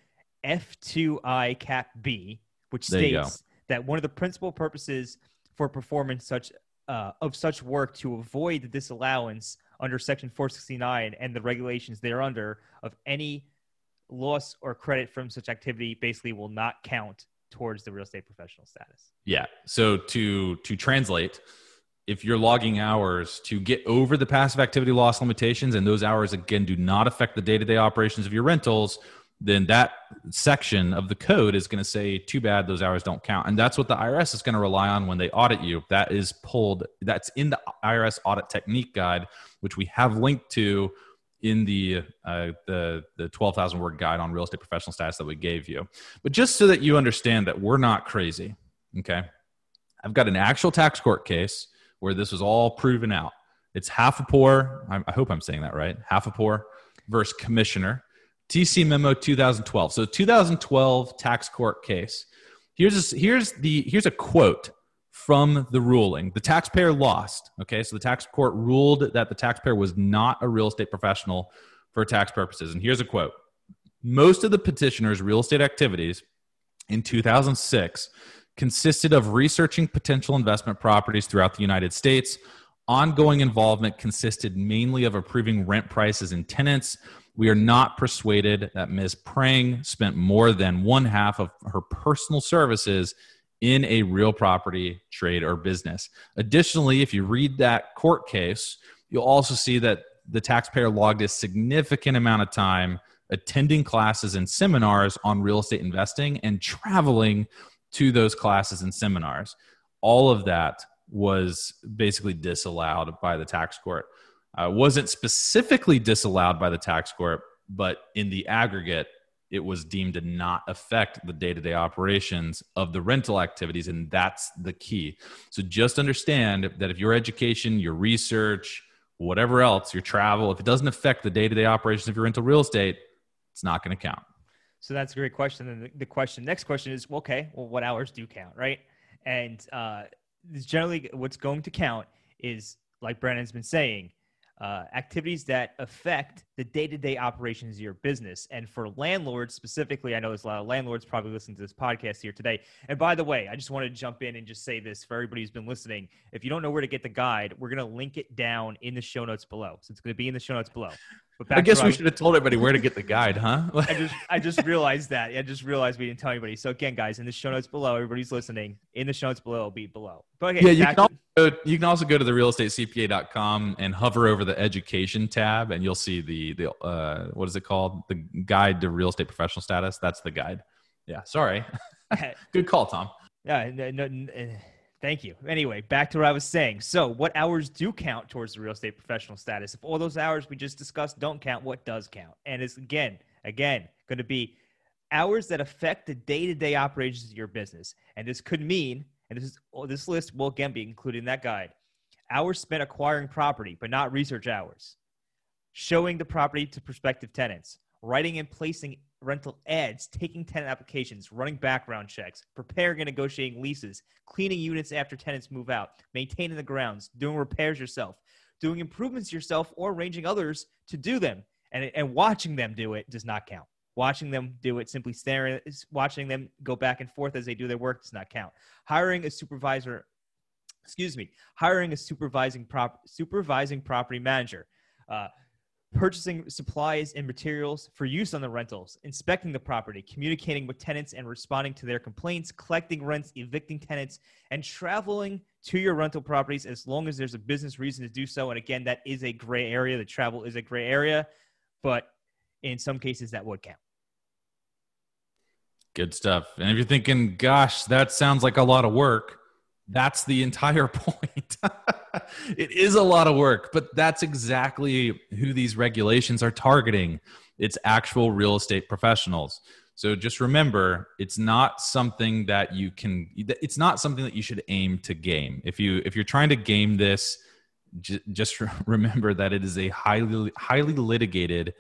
F two I cap B, which states that one of the principal purposes for performance such uh, of such work to avoid the disallowance under section 469 and the regulations thereunder of any loss or credit from such activity basically will not count towards the real estate professional status. Yeah. So to to translate, if you're logging hours to get over the passive activity loss limitations and those hours again do not affect the day-to-day operations of your rentals, then that section of the code is going to say too bad those hours don't count. And that's what the IRS is going to rely on when they audit you. That is pulled that's in the IRS audit technique guide which we have linked to in the uh, the the 12,000 word guide on real estate professional status that we gave you. But just so that you understand that we're not crazy, okay? I've got an actual tax court case where this was all proven out. It's half a poor, I hope I'm saying that right. half a poor versus commissioner. TC memo 2012. So 2012 tax court case. Here's a, here's the here's a quote from the ruling. The taxpayer lost. Okay, so the tax court ruled that the taxpayer was not a real estate professional for tax purposes. And here's a quote Most of the petitioner's real estate activities in 2006 consisted of researching potential investment properties throughout the United States. Ongoing involvement consisted mainly of approving rent prices and tenants. We are not persuaded that Ms. Prang spent more than one half of her personal services in a real property trade or business. Additionally, if you read that court case, you'll also see that the taxpayer logged a significant amount of time attending classes and seminars on real estate investing and traveling to those classes and seminars. All of that was basically disallowed by the tax court. Uh, wasn't specifically disallowed by the tax court, but in the aggregate, it was deemed to not affect the day-to-day operations of the rental activities and that's the key. So just understand that if your education your research whatever else your travel if it doesn't affect the day-to-day operations of your rental real estate it's not going to count. So that's a great question. And the, question next question is okay well what hours do count right? And uh, generally what's going to count is like brandon's been saying uh, activities that affect the day-to-day operations of your business. And for landlords specifically i know there's a lot of landlords probably listening to this podcast here today. And by the way i just want to jump in and just say this for everybody who's been listening. If you don't know where to get the guide we're going to link it down in the show notes below. So it's going to be in the show notes below I guess we should have told everybody where to get the guide, huh? (laughs) I just I just realized that. I just realized we didn't tell anybody. So again, guys, in the show notes below, everybody's listening. In the show notes below, it'll be below. But okay, yeah, you can, also go, you can also go to the realestatecpa.com and hover over the education tab, and you'll see the the uh, what is it called? The guide to real estate professional status. That's the guide. Yeah, sorry. (laughs) Good call, Tom. Yeah, no, no, Thank you. Anyway, back to what I was saying. So, what hours do count towards the real estate professional status? If all those hours we just discussed don't count, what does count? And it's again, again, going to be hours that affect the day-to-day operations of your business. And this could mean, and this is oh, this list will again be included in that guide, hours spent acquiring property, but not research hours, showing the property to prospective tenants, writing and placing rental ads, taking tenant applications, running background checks, preparing and negotiating leases, cleaning units after tenants move out, maintaining the grounds, doing repairs yourself, doing improvements yourself, or arranging others to do them. And, and watching them do it does not count. Watching them do it, simply staring, watching them go back and forth as they do their work does not count. Hiring a supervisor, excuse me, hiring a supervising prop, supervising property manager. Uh, purchasing supplies and materials for use on the rentals, inspecting the property, communicating with tenants and responding to their complaints, collecting rents, evicting tenants, and traveling to your rental properties as long as there's a business reason to do so. And again, that is a gray area. The travel is a gray area, but in some cases, that would count. Good stuff. And if you're thinking, gosh, that sounds like a lot of work, that's the entire (laughs) point. (laughs) it is a lot of work, but that's exactly who these regulations are targeting. It's actual real estate professionals. So just remember, it's not something that you can it's not something that you should aim to game. If you if you're trying to game this, just (laughs) remember that it is a highly highly litigated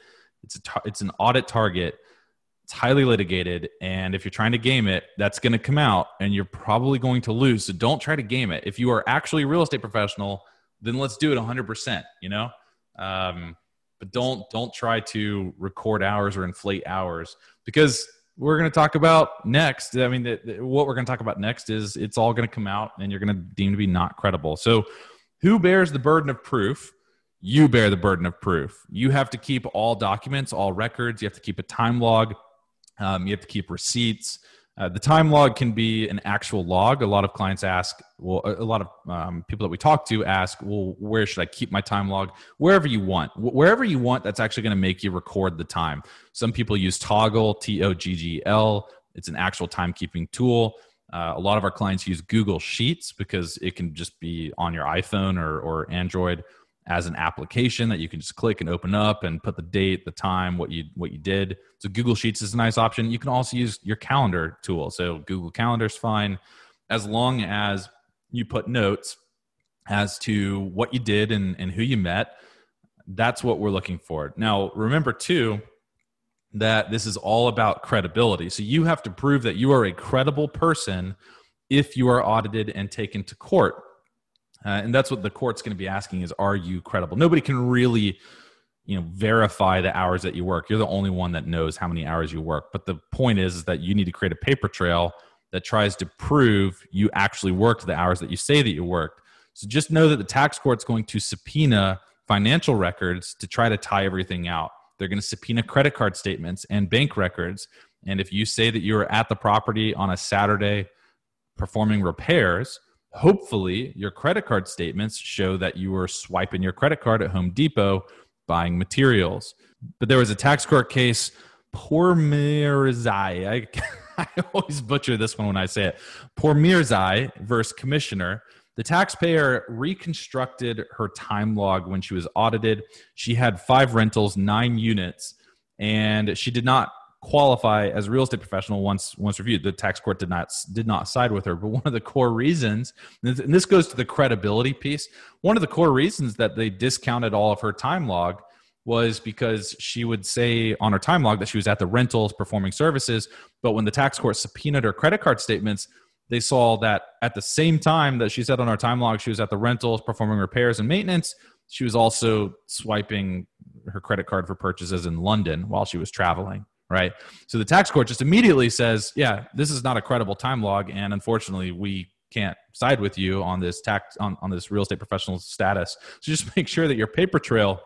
it's a it's an audit target it's highly litigated. And if you're trying to game it, that's going to come out and you're probably going to lose. So don't try to game it. If you are actually a real estate professional, then let's do it 100%, you know? Um, but don't don't try to record hours or inflate hours because we're going to talk about next. I mean, the, the, what we're going to talk about next is it's all going to come out and you're going to deem to be not credible. So, who bears the burden of proof? You bear the burden of proof. You have to keep all documents, all records. You have to keep a time log. Um, you have to keep receipts. Uh, the time log can be an actual log. A lot of clients ask, well, a lot of um, people that we talk to ask, well, where should I keep my time log? Wherever you want. Wherever you want, that's actually going to make you record the time. Some people use Toggl, T O G G L. It's an actual timekeeping tool. Uh, a lot of our clients use Google Sheets because it can just be on your iPhone or, or Android as an application that you can just click and open up and put the date, the time, what you what you did. So Google Sheets is a nice option. You can also use your calendar tool. So Google Calendar is fine as long as you put notes as to what you did and, and who you met. That's what we're looking for. Now, remember too that this is all about credibility. So you have to prove that you are a credible person if you are audited and taken to court uh, and that's what the court's going to be asking is are you credible? Nobody can really you know verify the hours that you work. You're the only one that knows how many hours you work. But the point is, is that you need to create a paper trail that tries to prove you actually worked the hours that you say that you worked. So just know that the tax court's going to subpoena financial records to try to tie everything out. They're going to subpoena credit card statements and bank records. And if you say that you were at the property on a saturday performing repairs hopefully your credit card statements show that you were swiping your credit card at Home Depot buying materials. But there was a tax court case, Pourmirzai. I, (laughs) I always butcher this one when I say it. Pourmirzai versus Commissioner. The taxpayer reconstructed her time log when she was audited. She had five rentals, nine units, and she did not qualify as a real estate professional once once reviewed. The tax court did not did not side with her. But one of the core reasons, and this goes to the credibility piece, one of the core reasons that they discounted all of her time log was because she would say on her time log that she was at the rentals performing services, but when the tax court subpoenaed her credit card statements, they saw that at the same time that she said on her time log she was at the rentals performing repairs and maintenance, she was also swiping her credit card for purchases in London while she was traveling right? So the tax court just immediately says, yeah, this is not a credible time log, and unfortunately, we can't side with you on this tax on, on this real estate professional status. So just (laughs) make sure that your paper trail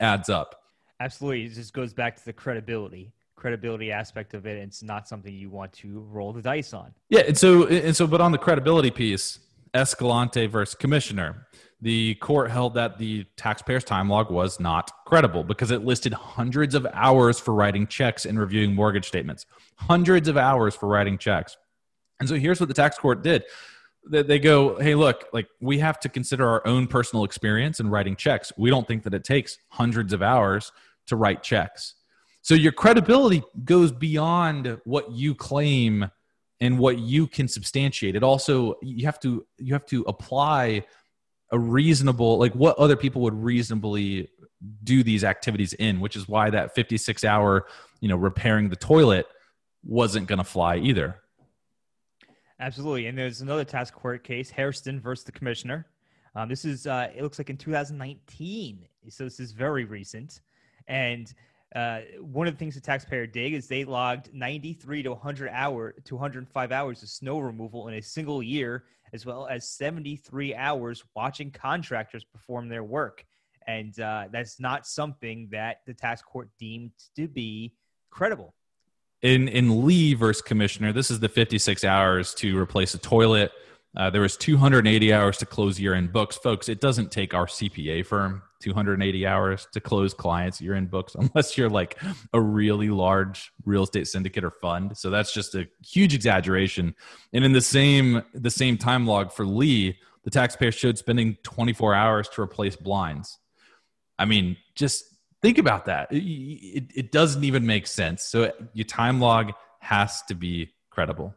adds up. Absolutely. It just goes back to the credibility credibility aspect of it. It's not something you want to roll the dice on. Yeah, and so and so, but on the credibility piece, Escalante versus Commissioner the court held that the taxpayer's time log was not credible because it listed hundreds of hours for writing checks and reviewing mortgage statements. Hundreds of hours for writing checks. And so here's what the tax court did they go, hey, look, like we have to consider our own personal experience in writing checks. We don't think that it takes hundreds of hours to write checks. So your credibility goes beyond what you claim and what you can substantiate. It also you have to you have to apply a reasonable like what other people would reasonably do these activities in, which is why that 56 hour, you know, repairing the toilet wasn't going to fly either. Absolutely. And there's another tax court case, Hairston versus the commissioner. Um, this is, uh, it looks like in 2019. So this is very recent. And uh, one of the things the taxpayer did is they logged 93 to 100 hour to 105 hours of snow removal in a single year, as well as 73 hours watching contractors perform their work. And uh, that's not something that the tax court deemed to be credible in in Lee versus Commissioner, this is the 56 hours to replace a toilet. Uh, there was 280 hours to close year-end books, folks. It doesn't take our CPA firm 280 hours to close clients year-end books, (laughs) unless you're like a really large real estate syndicate or fund. So that's just a huge exaggeration. And in the same the same time log for Lee, the taxpayer showed spending 24 hours to replace blinds. I mean, just think about that. It, it, it doesn't even make sense. So your time log has to be credible.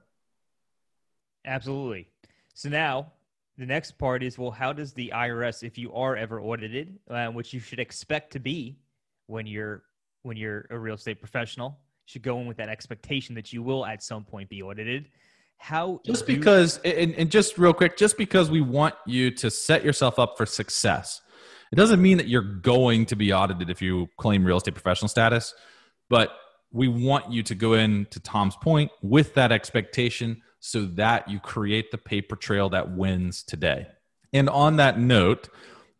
Absolutely. So now the next part is well, how does the IRS, if you are ever audited, uh, which you should expect to be when you're when you're a real estate professional, should go in with that expectation that you will at some point be audited. How just because and, and just real quick, just because we want you to set yourself up for success it doesn't mean that you're going to be audited if you claim real estate professional status, but we want you to go in to Tom's point with that expectation so that you create the paper trail that wins today. And on that note,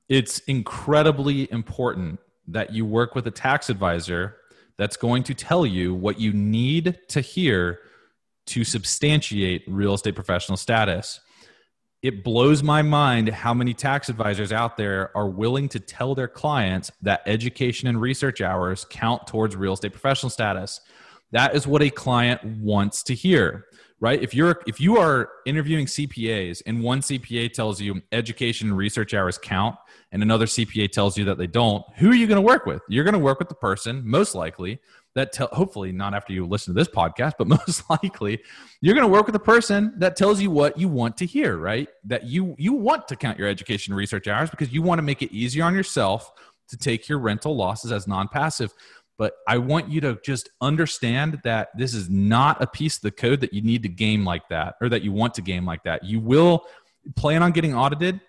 it's incredibly important that you work with a tax advisor that's going to tell you what you need to hear to substantiate real estate professional status it blows my mind how many tax advisors out there are willing to tell their clients that education and research hours count towards real estate professional status. That is what a client wants to hear, right? If you're if you are interviewing CPAs and one CPA tells you education and research hours count and another CPA tells you that they don't, who are you going to work with? You're going to work with the person most likely that tell hopefully not after you listen to this podcast but (laughs) most likely you're going to work with a person that tells you what you want to hear right that you you want to count your education research hours because you want to make it easier on yourself to take your rental losses as non-passive but i want you to just understand that this is not a piece of the code that you need to game like that or that you want to game like that. You will plan on getting audited.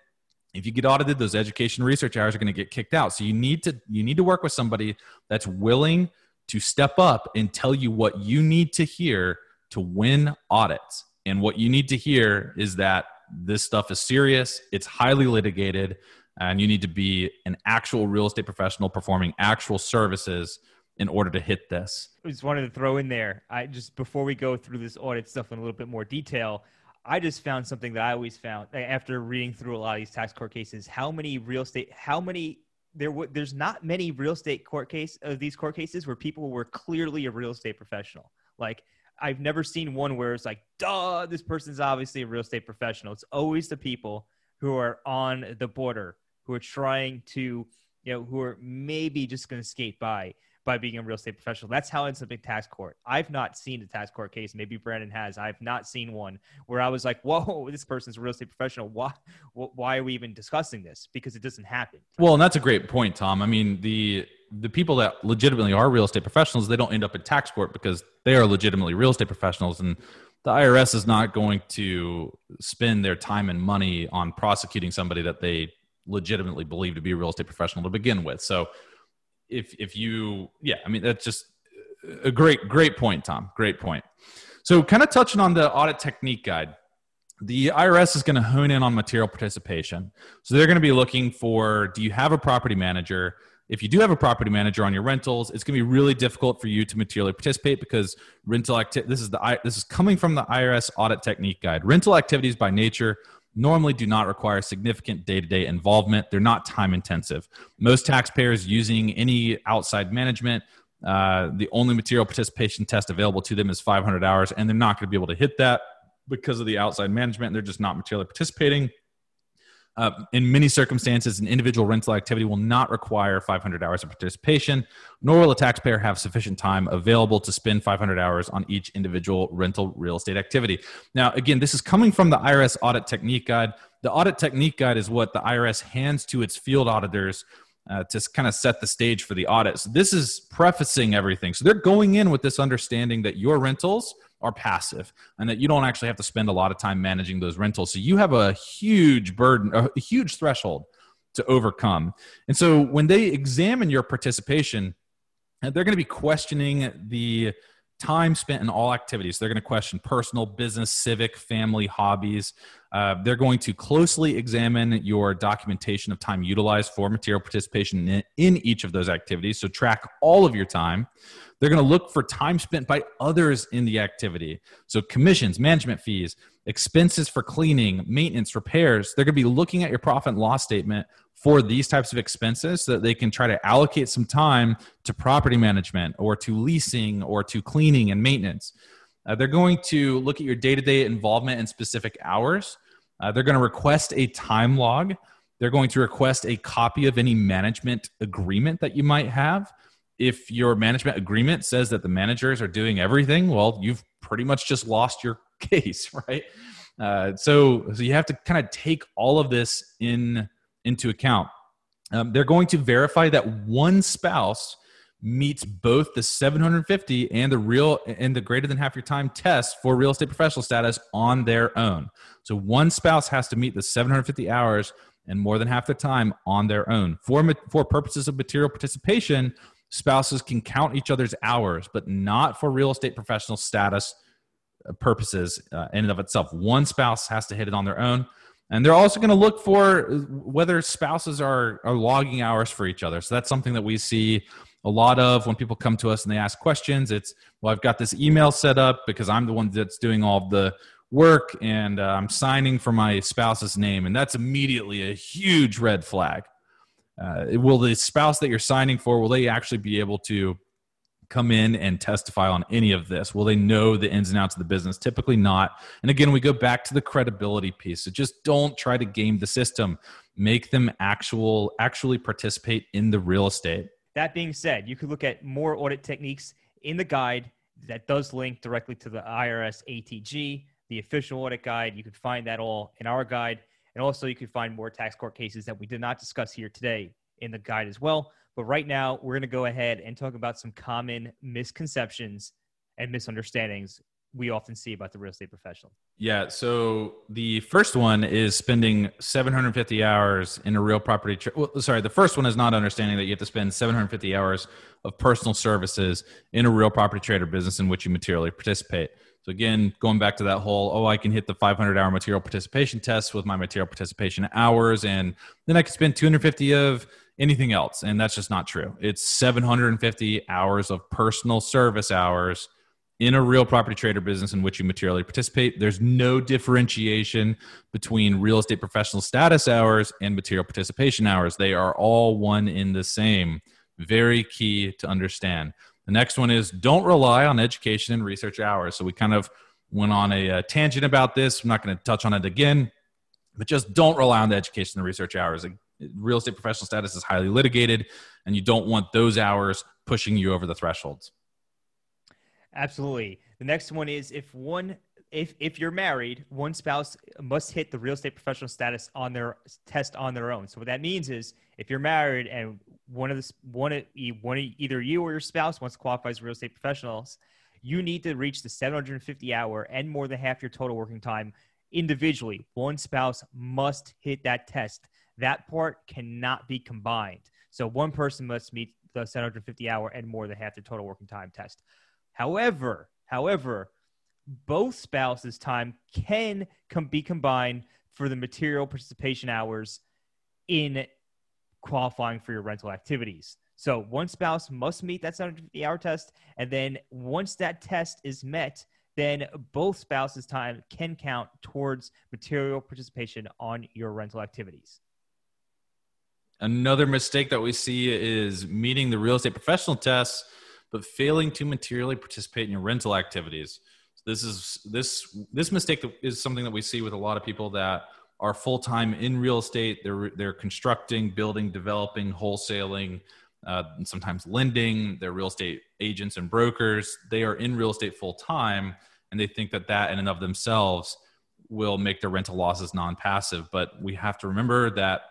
If you get audited those education research hours are going to get kicked out. So you need to you need to work with somebody that's willing to step up and tell you what you need to hear to win audits. And what you need to hear is that this stuff is serious, it's highly litigated, and you need to be an actual real estate professional performing actual services in order to hit this. I just wanted to throw in there. I just before we go through this audit stuff in a little bit more detail, I just found something that I always found after reading through a lot of these tax court cases. How many real estate, how many there there's not many real estate court case of uh, these court cases where people were clearly a real estate professional. Like I've never seen one where it's like, duh, this person's obviously a real estate professional. It's always the people who are on the border who are trying to, you know, who are maybe just going to skate by by being a real estate professional. That's how it's a big tax court. I've not seen a tax court case. Maybe Brandon has. I've not seen one where I was like, "Whoa, (laughs) this person's a real estate professional. Why? Why are we even discussing this? Because it doesn't happen." Well, and that's a great point, Tom. I mean, the the people that legitimately are real estate professionals, they don't end up in tax court because they are legitimately real estate professionals, and the IRS is not going to spend their time and money on prosecuting somebody that they legitimately believe to be a real estate professional to begin with. So if if you yeah i mean that's just a great great point tom. Great point. So kind of touching on the audit technique guide the irs is going to hone in on material participation. So they're going to be looking for do you have a property manager? If you do have a property manager on your rentals it's going to be really difficult for you to materially participate because rental activity this is the this is coming from the irs audit technique guide. Rental activities by nature normally do not require significant day to day involvement. They're not time intensive. Most taxpayers using any outside management, uh, the only material participation test available to them is 500 hours, and they're not going to be able to hit that. because of the outside management. They're just not materially participating. Uh, in many circumstances, an individual rental activity will not require 500 hours of participation, nor will a taxpayer have sufficient time available to spend 500 hours on each individual rental real estate activity. Now, again, this is coming from the IRS Audit Technique Guide. The Audit Technique Guide is what the IRS hands to its field auditors uh, to kind of set the stage for the audit. So, this is prefacing everything. So, they're going in with this understanding that your rentals are passive and that you don't actually have to spend a lot of time managing those rentals. So you have a huge burden, a huge threshold to overcome. And so when they examine your participation, they're going to be questioning the time spent in all activities. They're going to question personal, business, civic, family, hobbies. Uh, they're going to closely examine your documentation of time utilized for material participation in, in each of those activities. So track all of your time. They're going to look for time spent by others in the activity. So, commissions, management fees, expenses for cleaning, maintenance, repairs. They're going to be looking at your profit and loss statement for these types of expenses so that they can try to allocate some time to property management or to leasing or to cleaning and maintenance. Uh, they're going to look at your day to day involvement in specific hours. Uh, they're going to request a time log. They're going to request a copy of any management agreement that you might have if your management agreement says that the managers are doing everything, well, you've pretty much just lost your (laughs) case, right? Uh, so, so you have to kind of take all of this in into account. Um, they're going to verify that one spouse meets both the 750 and the real and the greater than half your time test for real estate professional status on their own. So one spouse has to meet the 750 hours and more than half the time on their own. For for purposes of material participation, spouses can count each other's hours, but not for real estate professional status uh, purposes uh, in and of itself. One spouse has to hit it on their own. And they're also going to look for uh, whether spouses are, are logging hours for each other. So that's something that we see a lot of when people come to us and they ask questions. It's, well, I've got this email set up because I'm the one that's doing all the work and uh, I'm signing for my spouse's name. And that's immediately a huge red flag uh, will the spouse that you're signing for will they actually be able to come in and testify on any of this? Will they know the ins and outs of the business? Typically not. And again we go back to the credibility piece. So just don't try to game the system. Make them actual actually participate in the real estate. That being said you could look at more audit techniques in the guide that does link directly to the irs atg the official audit guide. You can find that all in our guide and also, you can find more tax court cases that we did not discuss here today in the guide as well. But right now, we're going to go ahead and talk about some common misconceptions and misunderstandings we often see about the real estate professional. Yeah. So the first one is spending 750 hours in a real property. Tra- well, sorry, the first one is not understanding that you have to spend 750 hours of personal services in a real property trade or business in which you materially participate. So again, going back to that whole, oh, I can hit the 500 hour material participation test with my material participation hours, and then I can spend 250 of anything else, and that's just not true. It's 750 hours of personal service hours in a real property trade or business in which you materially participate. There's no differentiation between real estate professional status hours and material participation hours. They are all one in the same. Very key to understand. The next one is don't rely on education and research hours. So we kind of went on a, a tangent about this. I'm not going to touch on it again, but just don't rely on the education and research hours. Real estate professional status is highly litigated, and you don't want those hours pushing you over the thresholds. Absolutely. The next one is if one if if you're married, one spouse must hit the real estate professional status on their test on their own. So what that means is if you're married and one of the one of one either you or your spouse wants to qualify as real estate professionals, you need to reach the 750 hour and more than half your total working time individually. One spouse must hit that test. That part cannot be combined. So one person must meet the 750 hour and more than half the total working time test. However, however, both spouses' time can com- be combined for the material participation hours in qualifying for your rental activities. So one spouse must meet that 750 hour test. And then once that test is met, then both spouses' time can count towards material participation on your rental activities. Another mistake that we see is meeting the real estate professional tests, but failing to materially participate in your rental activities. This is this this mistake is something that we see with a lot of people that are full time in real estate. They're they're constructing, building, developing, wholesaling, uh, and sometimes lending. They're real estate agents and brokers. They are in real estate full time, and they think that that in and of themselves will make their rental losses non-passive. But we have to remember that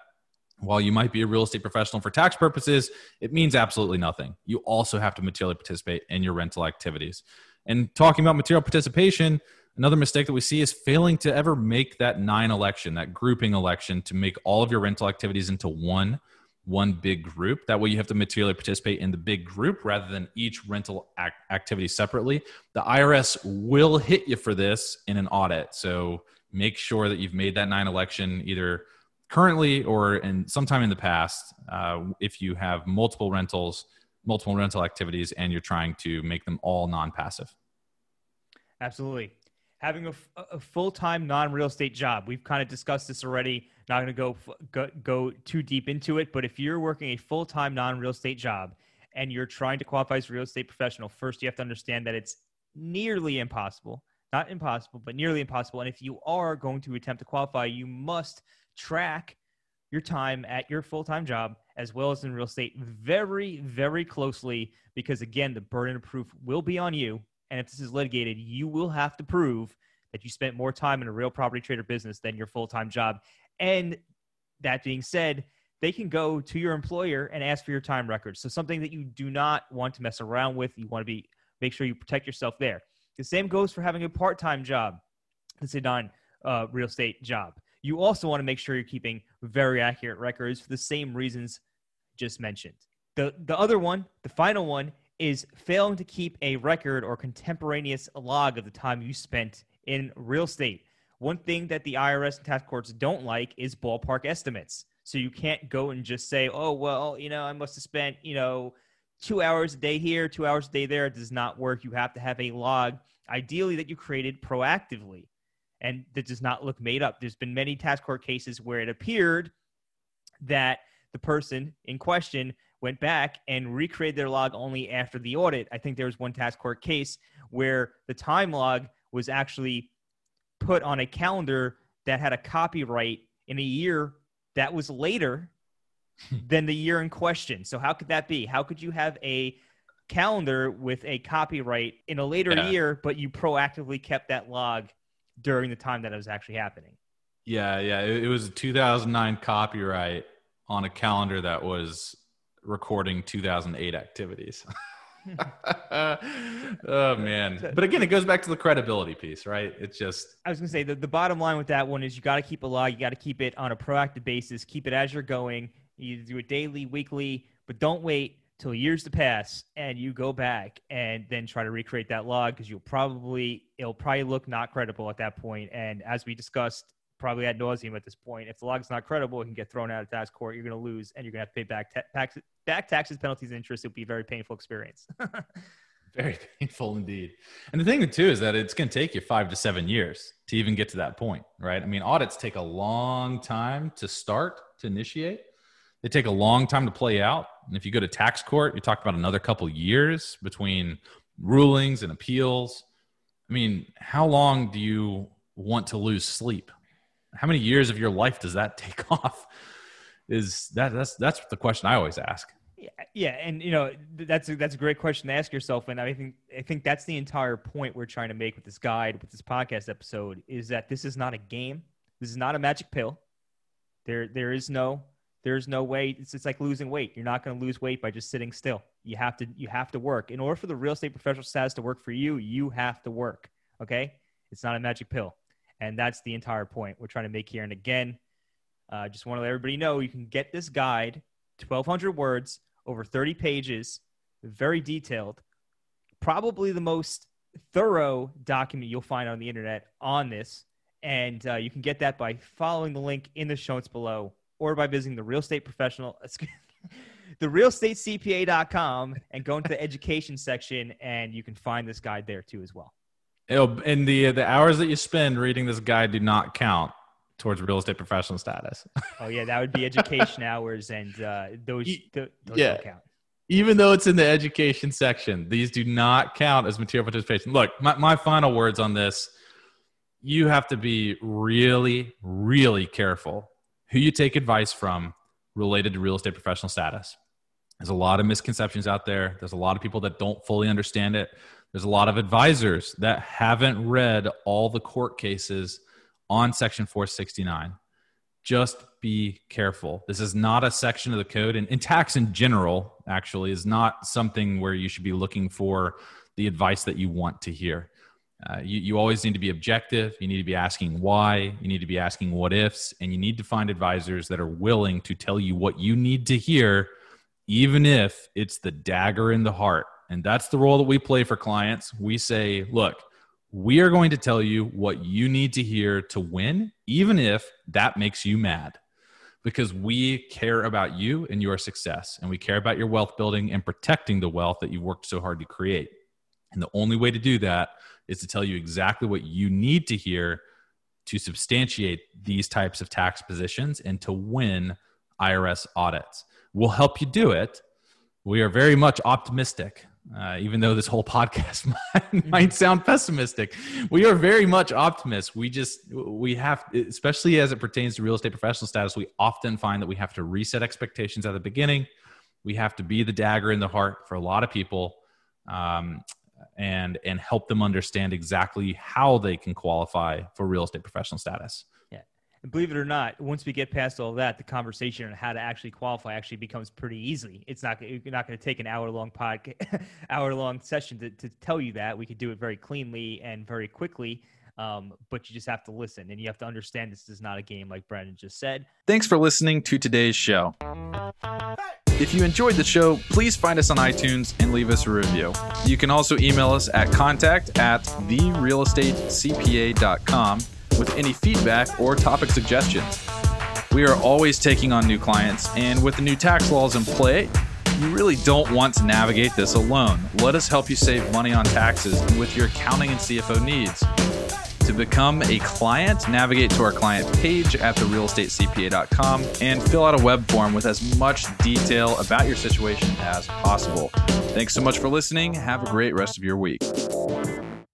while you might be a real estate professional for tax purposes, it means absolutely nothing. You also have to materially participate in your rental activities. And talking about material participation, another mistake that we see is failing to ever make that nine election, that grouping election to make all of your rental activities into one one big group. That way you have to materially participate in the big group rather than each rental act- activity separately. The IRS will hit you for this in an audit. So make sure that you've made that nine election either currently or in sometime in the past uh, if you have multiple rentals multiple rental activities and you're trying to make them all non-passive absolutely having a, full-time non-real estate job we've kind of discussed this already not going to go, go go too deep into it but if you're working a full-time non-real estate job and you're trying to qualify as a real estate professional first you have to understand that it's nearly impossible not impossible, but nearly impossible. And if you are going to attempt to qualify, you must track your time at your full time job as well as in real estate very, very closely because, again, the burden of proof will be on you. And if this is litigated, you will have to prove that you spent more time in a real property trade or business than your full time job. And that being said, they can go to your employer and ask for your time records. So something that you do not want to mess around with. You want to be make sure you protect yourself there. The same goes for having a part time job, let's say non uh, real estate job. You also want to make sure you're keeping very accurate records for the same reasons just mentioned. The, the other one, the final one, is failing to keep a record or contemporaneous log of the time you spent in real estate. One thing that the IRS and tax courts don't like is ballpark estimates. So you can't go and just say, oh, well, you know, I must have spent, you know, two hours a day here, two hours a day there. It does not work. You have to have a log, ideally, that you created proactively and that does not look made up. There's been many tax court cases where it appeared that the person in question went back and recreated their log only after the audit. I think there was one tax court case where the time log was actually put on a calendar that had a copyright in a year that was later (laughs) than the year in question. So how could that be? How could you have a calendar with a copyright in a later yeah. year, but you proactively kept that log during the time that it was actually happening? Yeah, yeah. It, it was a 2009 copyright on a calendar that was recording 2008 activities. (laughs) (laughs) oh man but again it goes back to the credibility piece right it's just i was gonna say the, the bottom line with that one is you got to keep a log you got to keep it on a proactive basis keep it as you're going you do it daily, weekly, but don't wait till years to pass and you go back and then try to recreate that log because you'll probably it'll probably look not credible at that point. And as we discussed, probably ad nauseum at this point, if the log's not credible, it can get thrown out of tax court. You're going to lose, and you're going to have to pay back ta- taxes, back taxes, penalties, and interest. It'll be a very painful experience. (laughs) very painful indeed. And the thing too is that it's going to take you five to seven years to even get to that point, right? I mean, audits take a long time to start to initiate they take a long time to play out. And if you go to tax court, you talk about another couple years between rulings and appeals. I mean, how long do you want to lose sleep? How many years of your life does that (laughs) take off? Is that that's that's the question I always ask. Yeah, yeah, and you know that's a, that's a great question to ask yourself, and I think I think that's the entire point we're trying to make with this guide, with this podcast episode, is that this is not a game. This is not a magic pill. There there is no there's no way it's, it's like losing weight you're not going to lose weight by just sitting still you have to you have to work in order for the real estate professional status to work for you you have to work okay it's not a magic pill and that's the entire point. We're trying to make here. And again uh, just want to let everybody know you can get this guide 1200 words over 30 pages very detailed probably the most thorough document you'll find on the internet on this. And uh, you can get that by following the link in the show notes below or by visiting the real estate professional (laughs) the realestatecpa.com and go into the education section and you can find this guide there too as well It'll, and the the hours that you spend reading this guide do not count towards real estate professional status (laughs) oh yeah that would be education hours and uh, those, those yeah. count even though it's in the education section, these do not count as material participation. Look, my, my final words on this you have to be really, really careful who you take advice from related to real estate professional status. There's a lot of misconceptions out there. There's a lot of people that don't fully understand it. There's a lot of advisors that haven't read all the court cases on Section 469. Just be careful. This is not a section of the code, and, and tax in general, actually, is not something where you should be looking for the advice that you want to hear. Uh, you, you always need to be objective. You need to be asking why. You need to be asking what ifs. And you need to find advisors that are willing to tell you what you need to hear, even if it's the dagger in the heart. And that's the role that we play for clients. We say, look, we are going to tell you what you need to hear to win, even if that makes you mad. Because we care about you and your success, and we care about your wealth building and protecting the wealth that you've worked so hard to create. And the only way to do that is to tell you exactly what you need to hear to substantiate these types of tax positions and to win IRS audits. We'll help you do it. We are very much optimistic, uh, even though this whole (laughs) podcast might, might sound pessimistic. We are very much optimists. We just, we have, especially as it pertains to real estate professional status, we often find that we have to reset expectations at the beginning. We have to be the dagger in the heart for a lot of people. Um, and and help them understand exactly how they can qualify for real estate professional status. And believe it or not, once we get past all that, the conversation on how to actually qualify actually becomes pretty easy. It's not you're not going to take an hour long podcast, (laughs) hour long session to, to tell you that. We could do it very cleanly and very quickly. Um, but you just have to listen and you have to understand this is not a game like Brandon just said. Thanks for listening to today's show. If you enjoyed the show, please find us on iTunes and leave us a review. You can also email us at contact at therealestatecpa.com with any feedback or topic suggestions. We are always taking on new clients, and with the new tax laws in play, you really don't want to navigate this alone. Let us help you save money on taxes and with your accounting and CFO needs. To become a client, navigate to our client page at therealestatecpa.com and fill out a web form with as much detail about your situation as possible. Thanks so much for listening. Have a great rest of your week.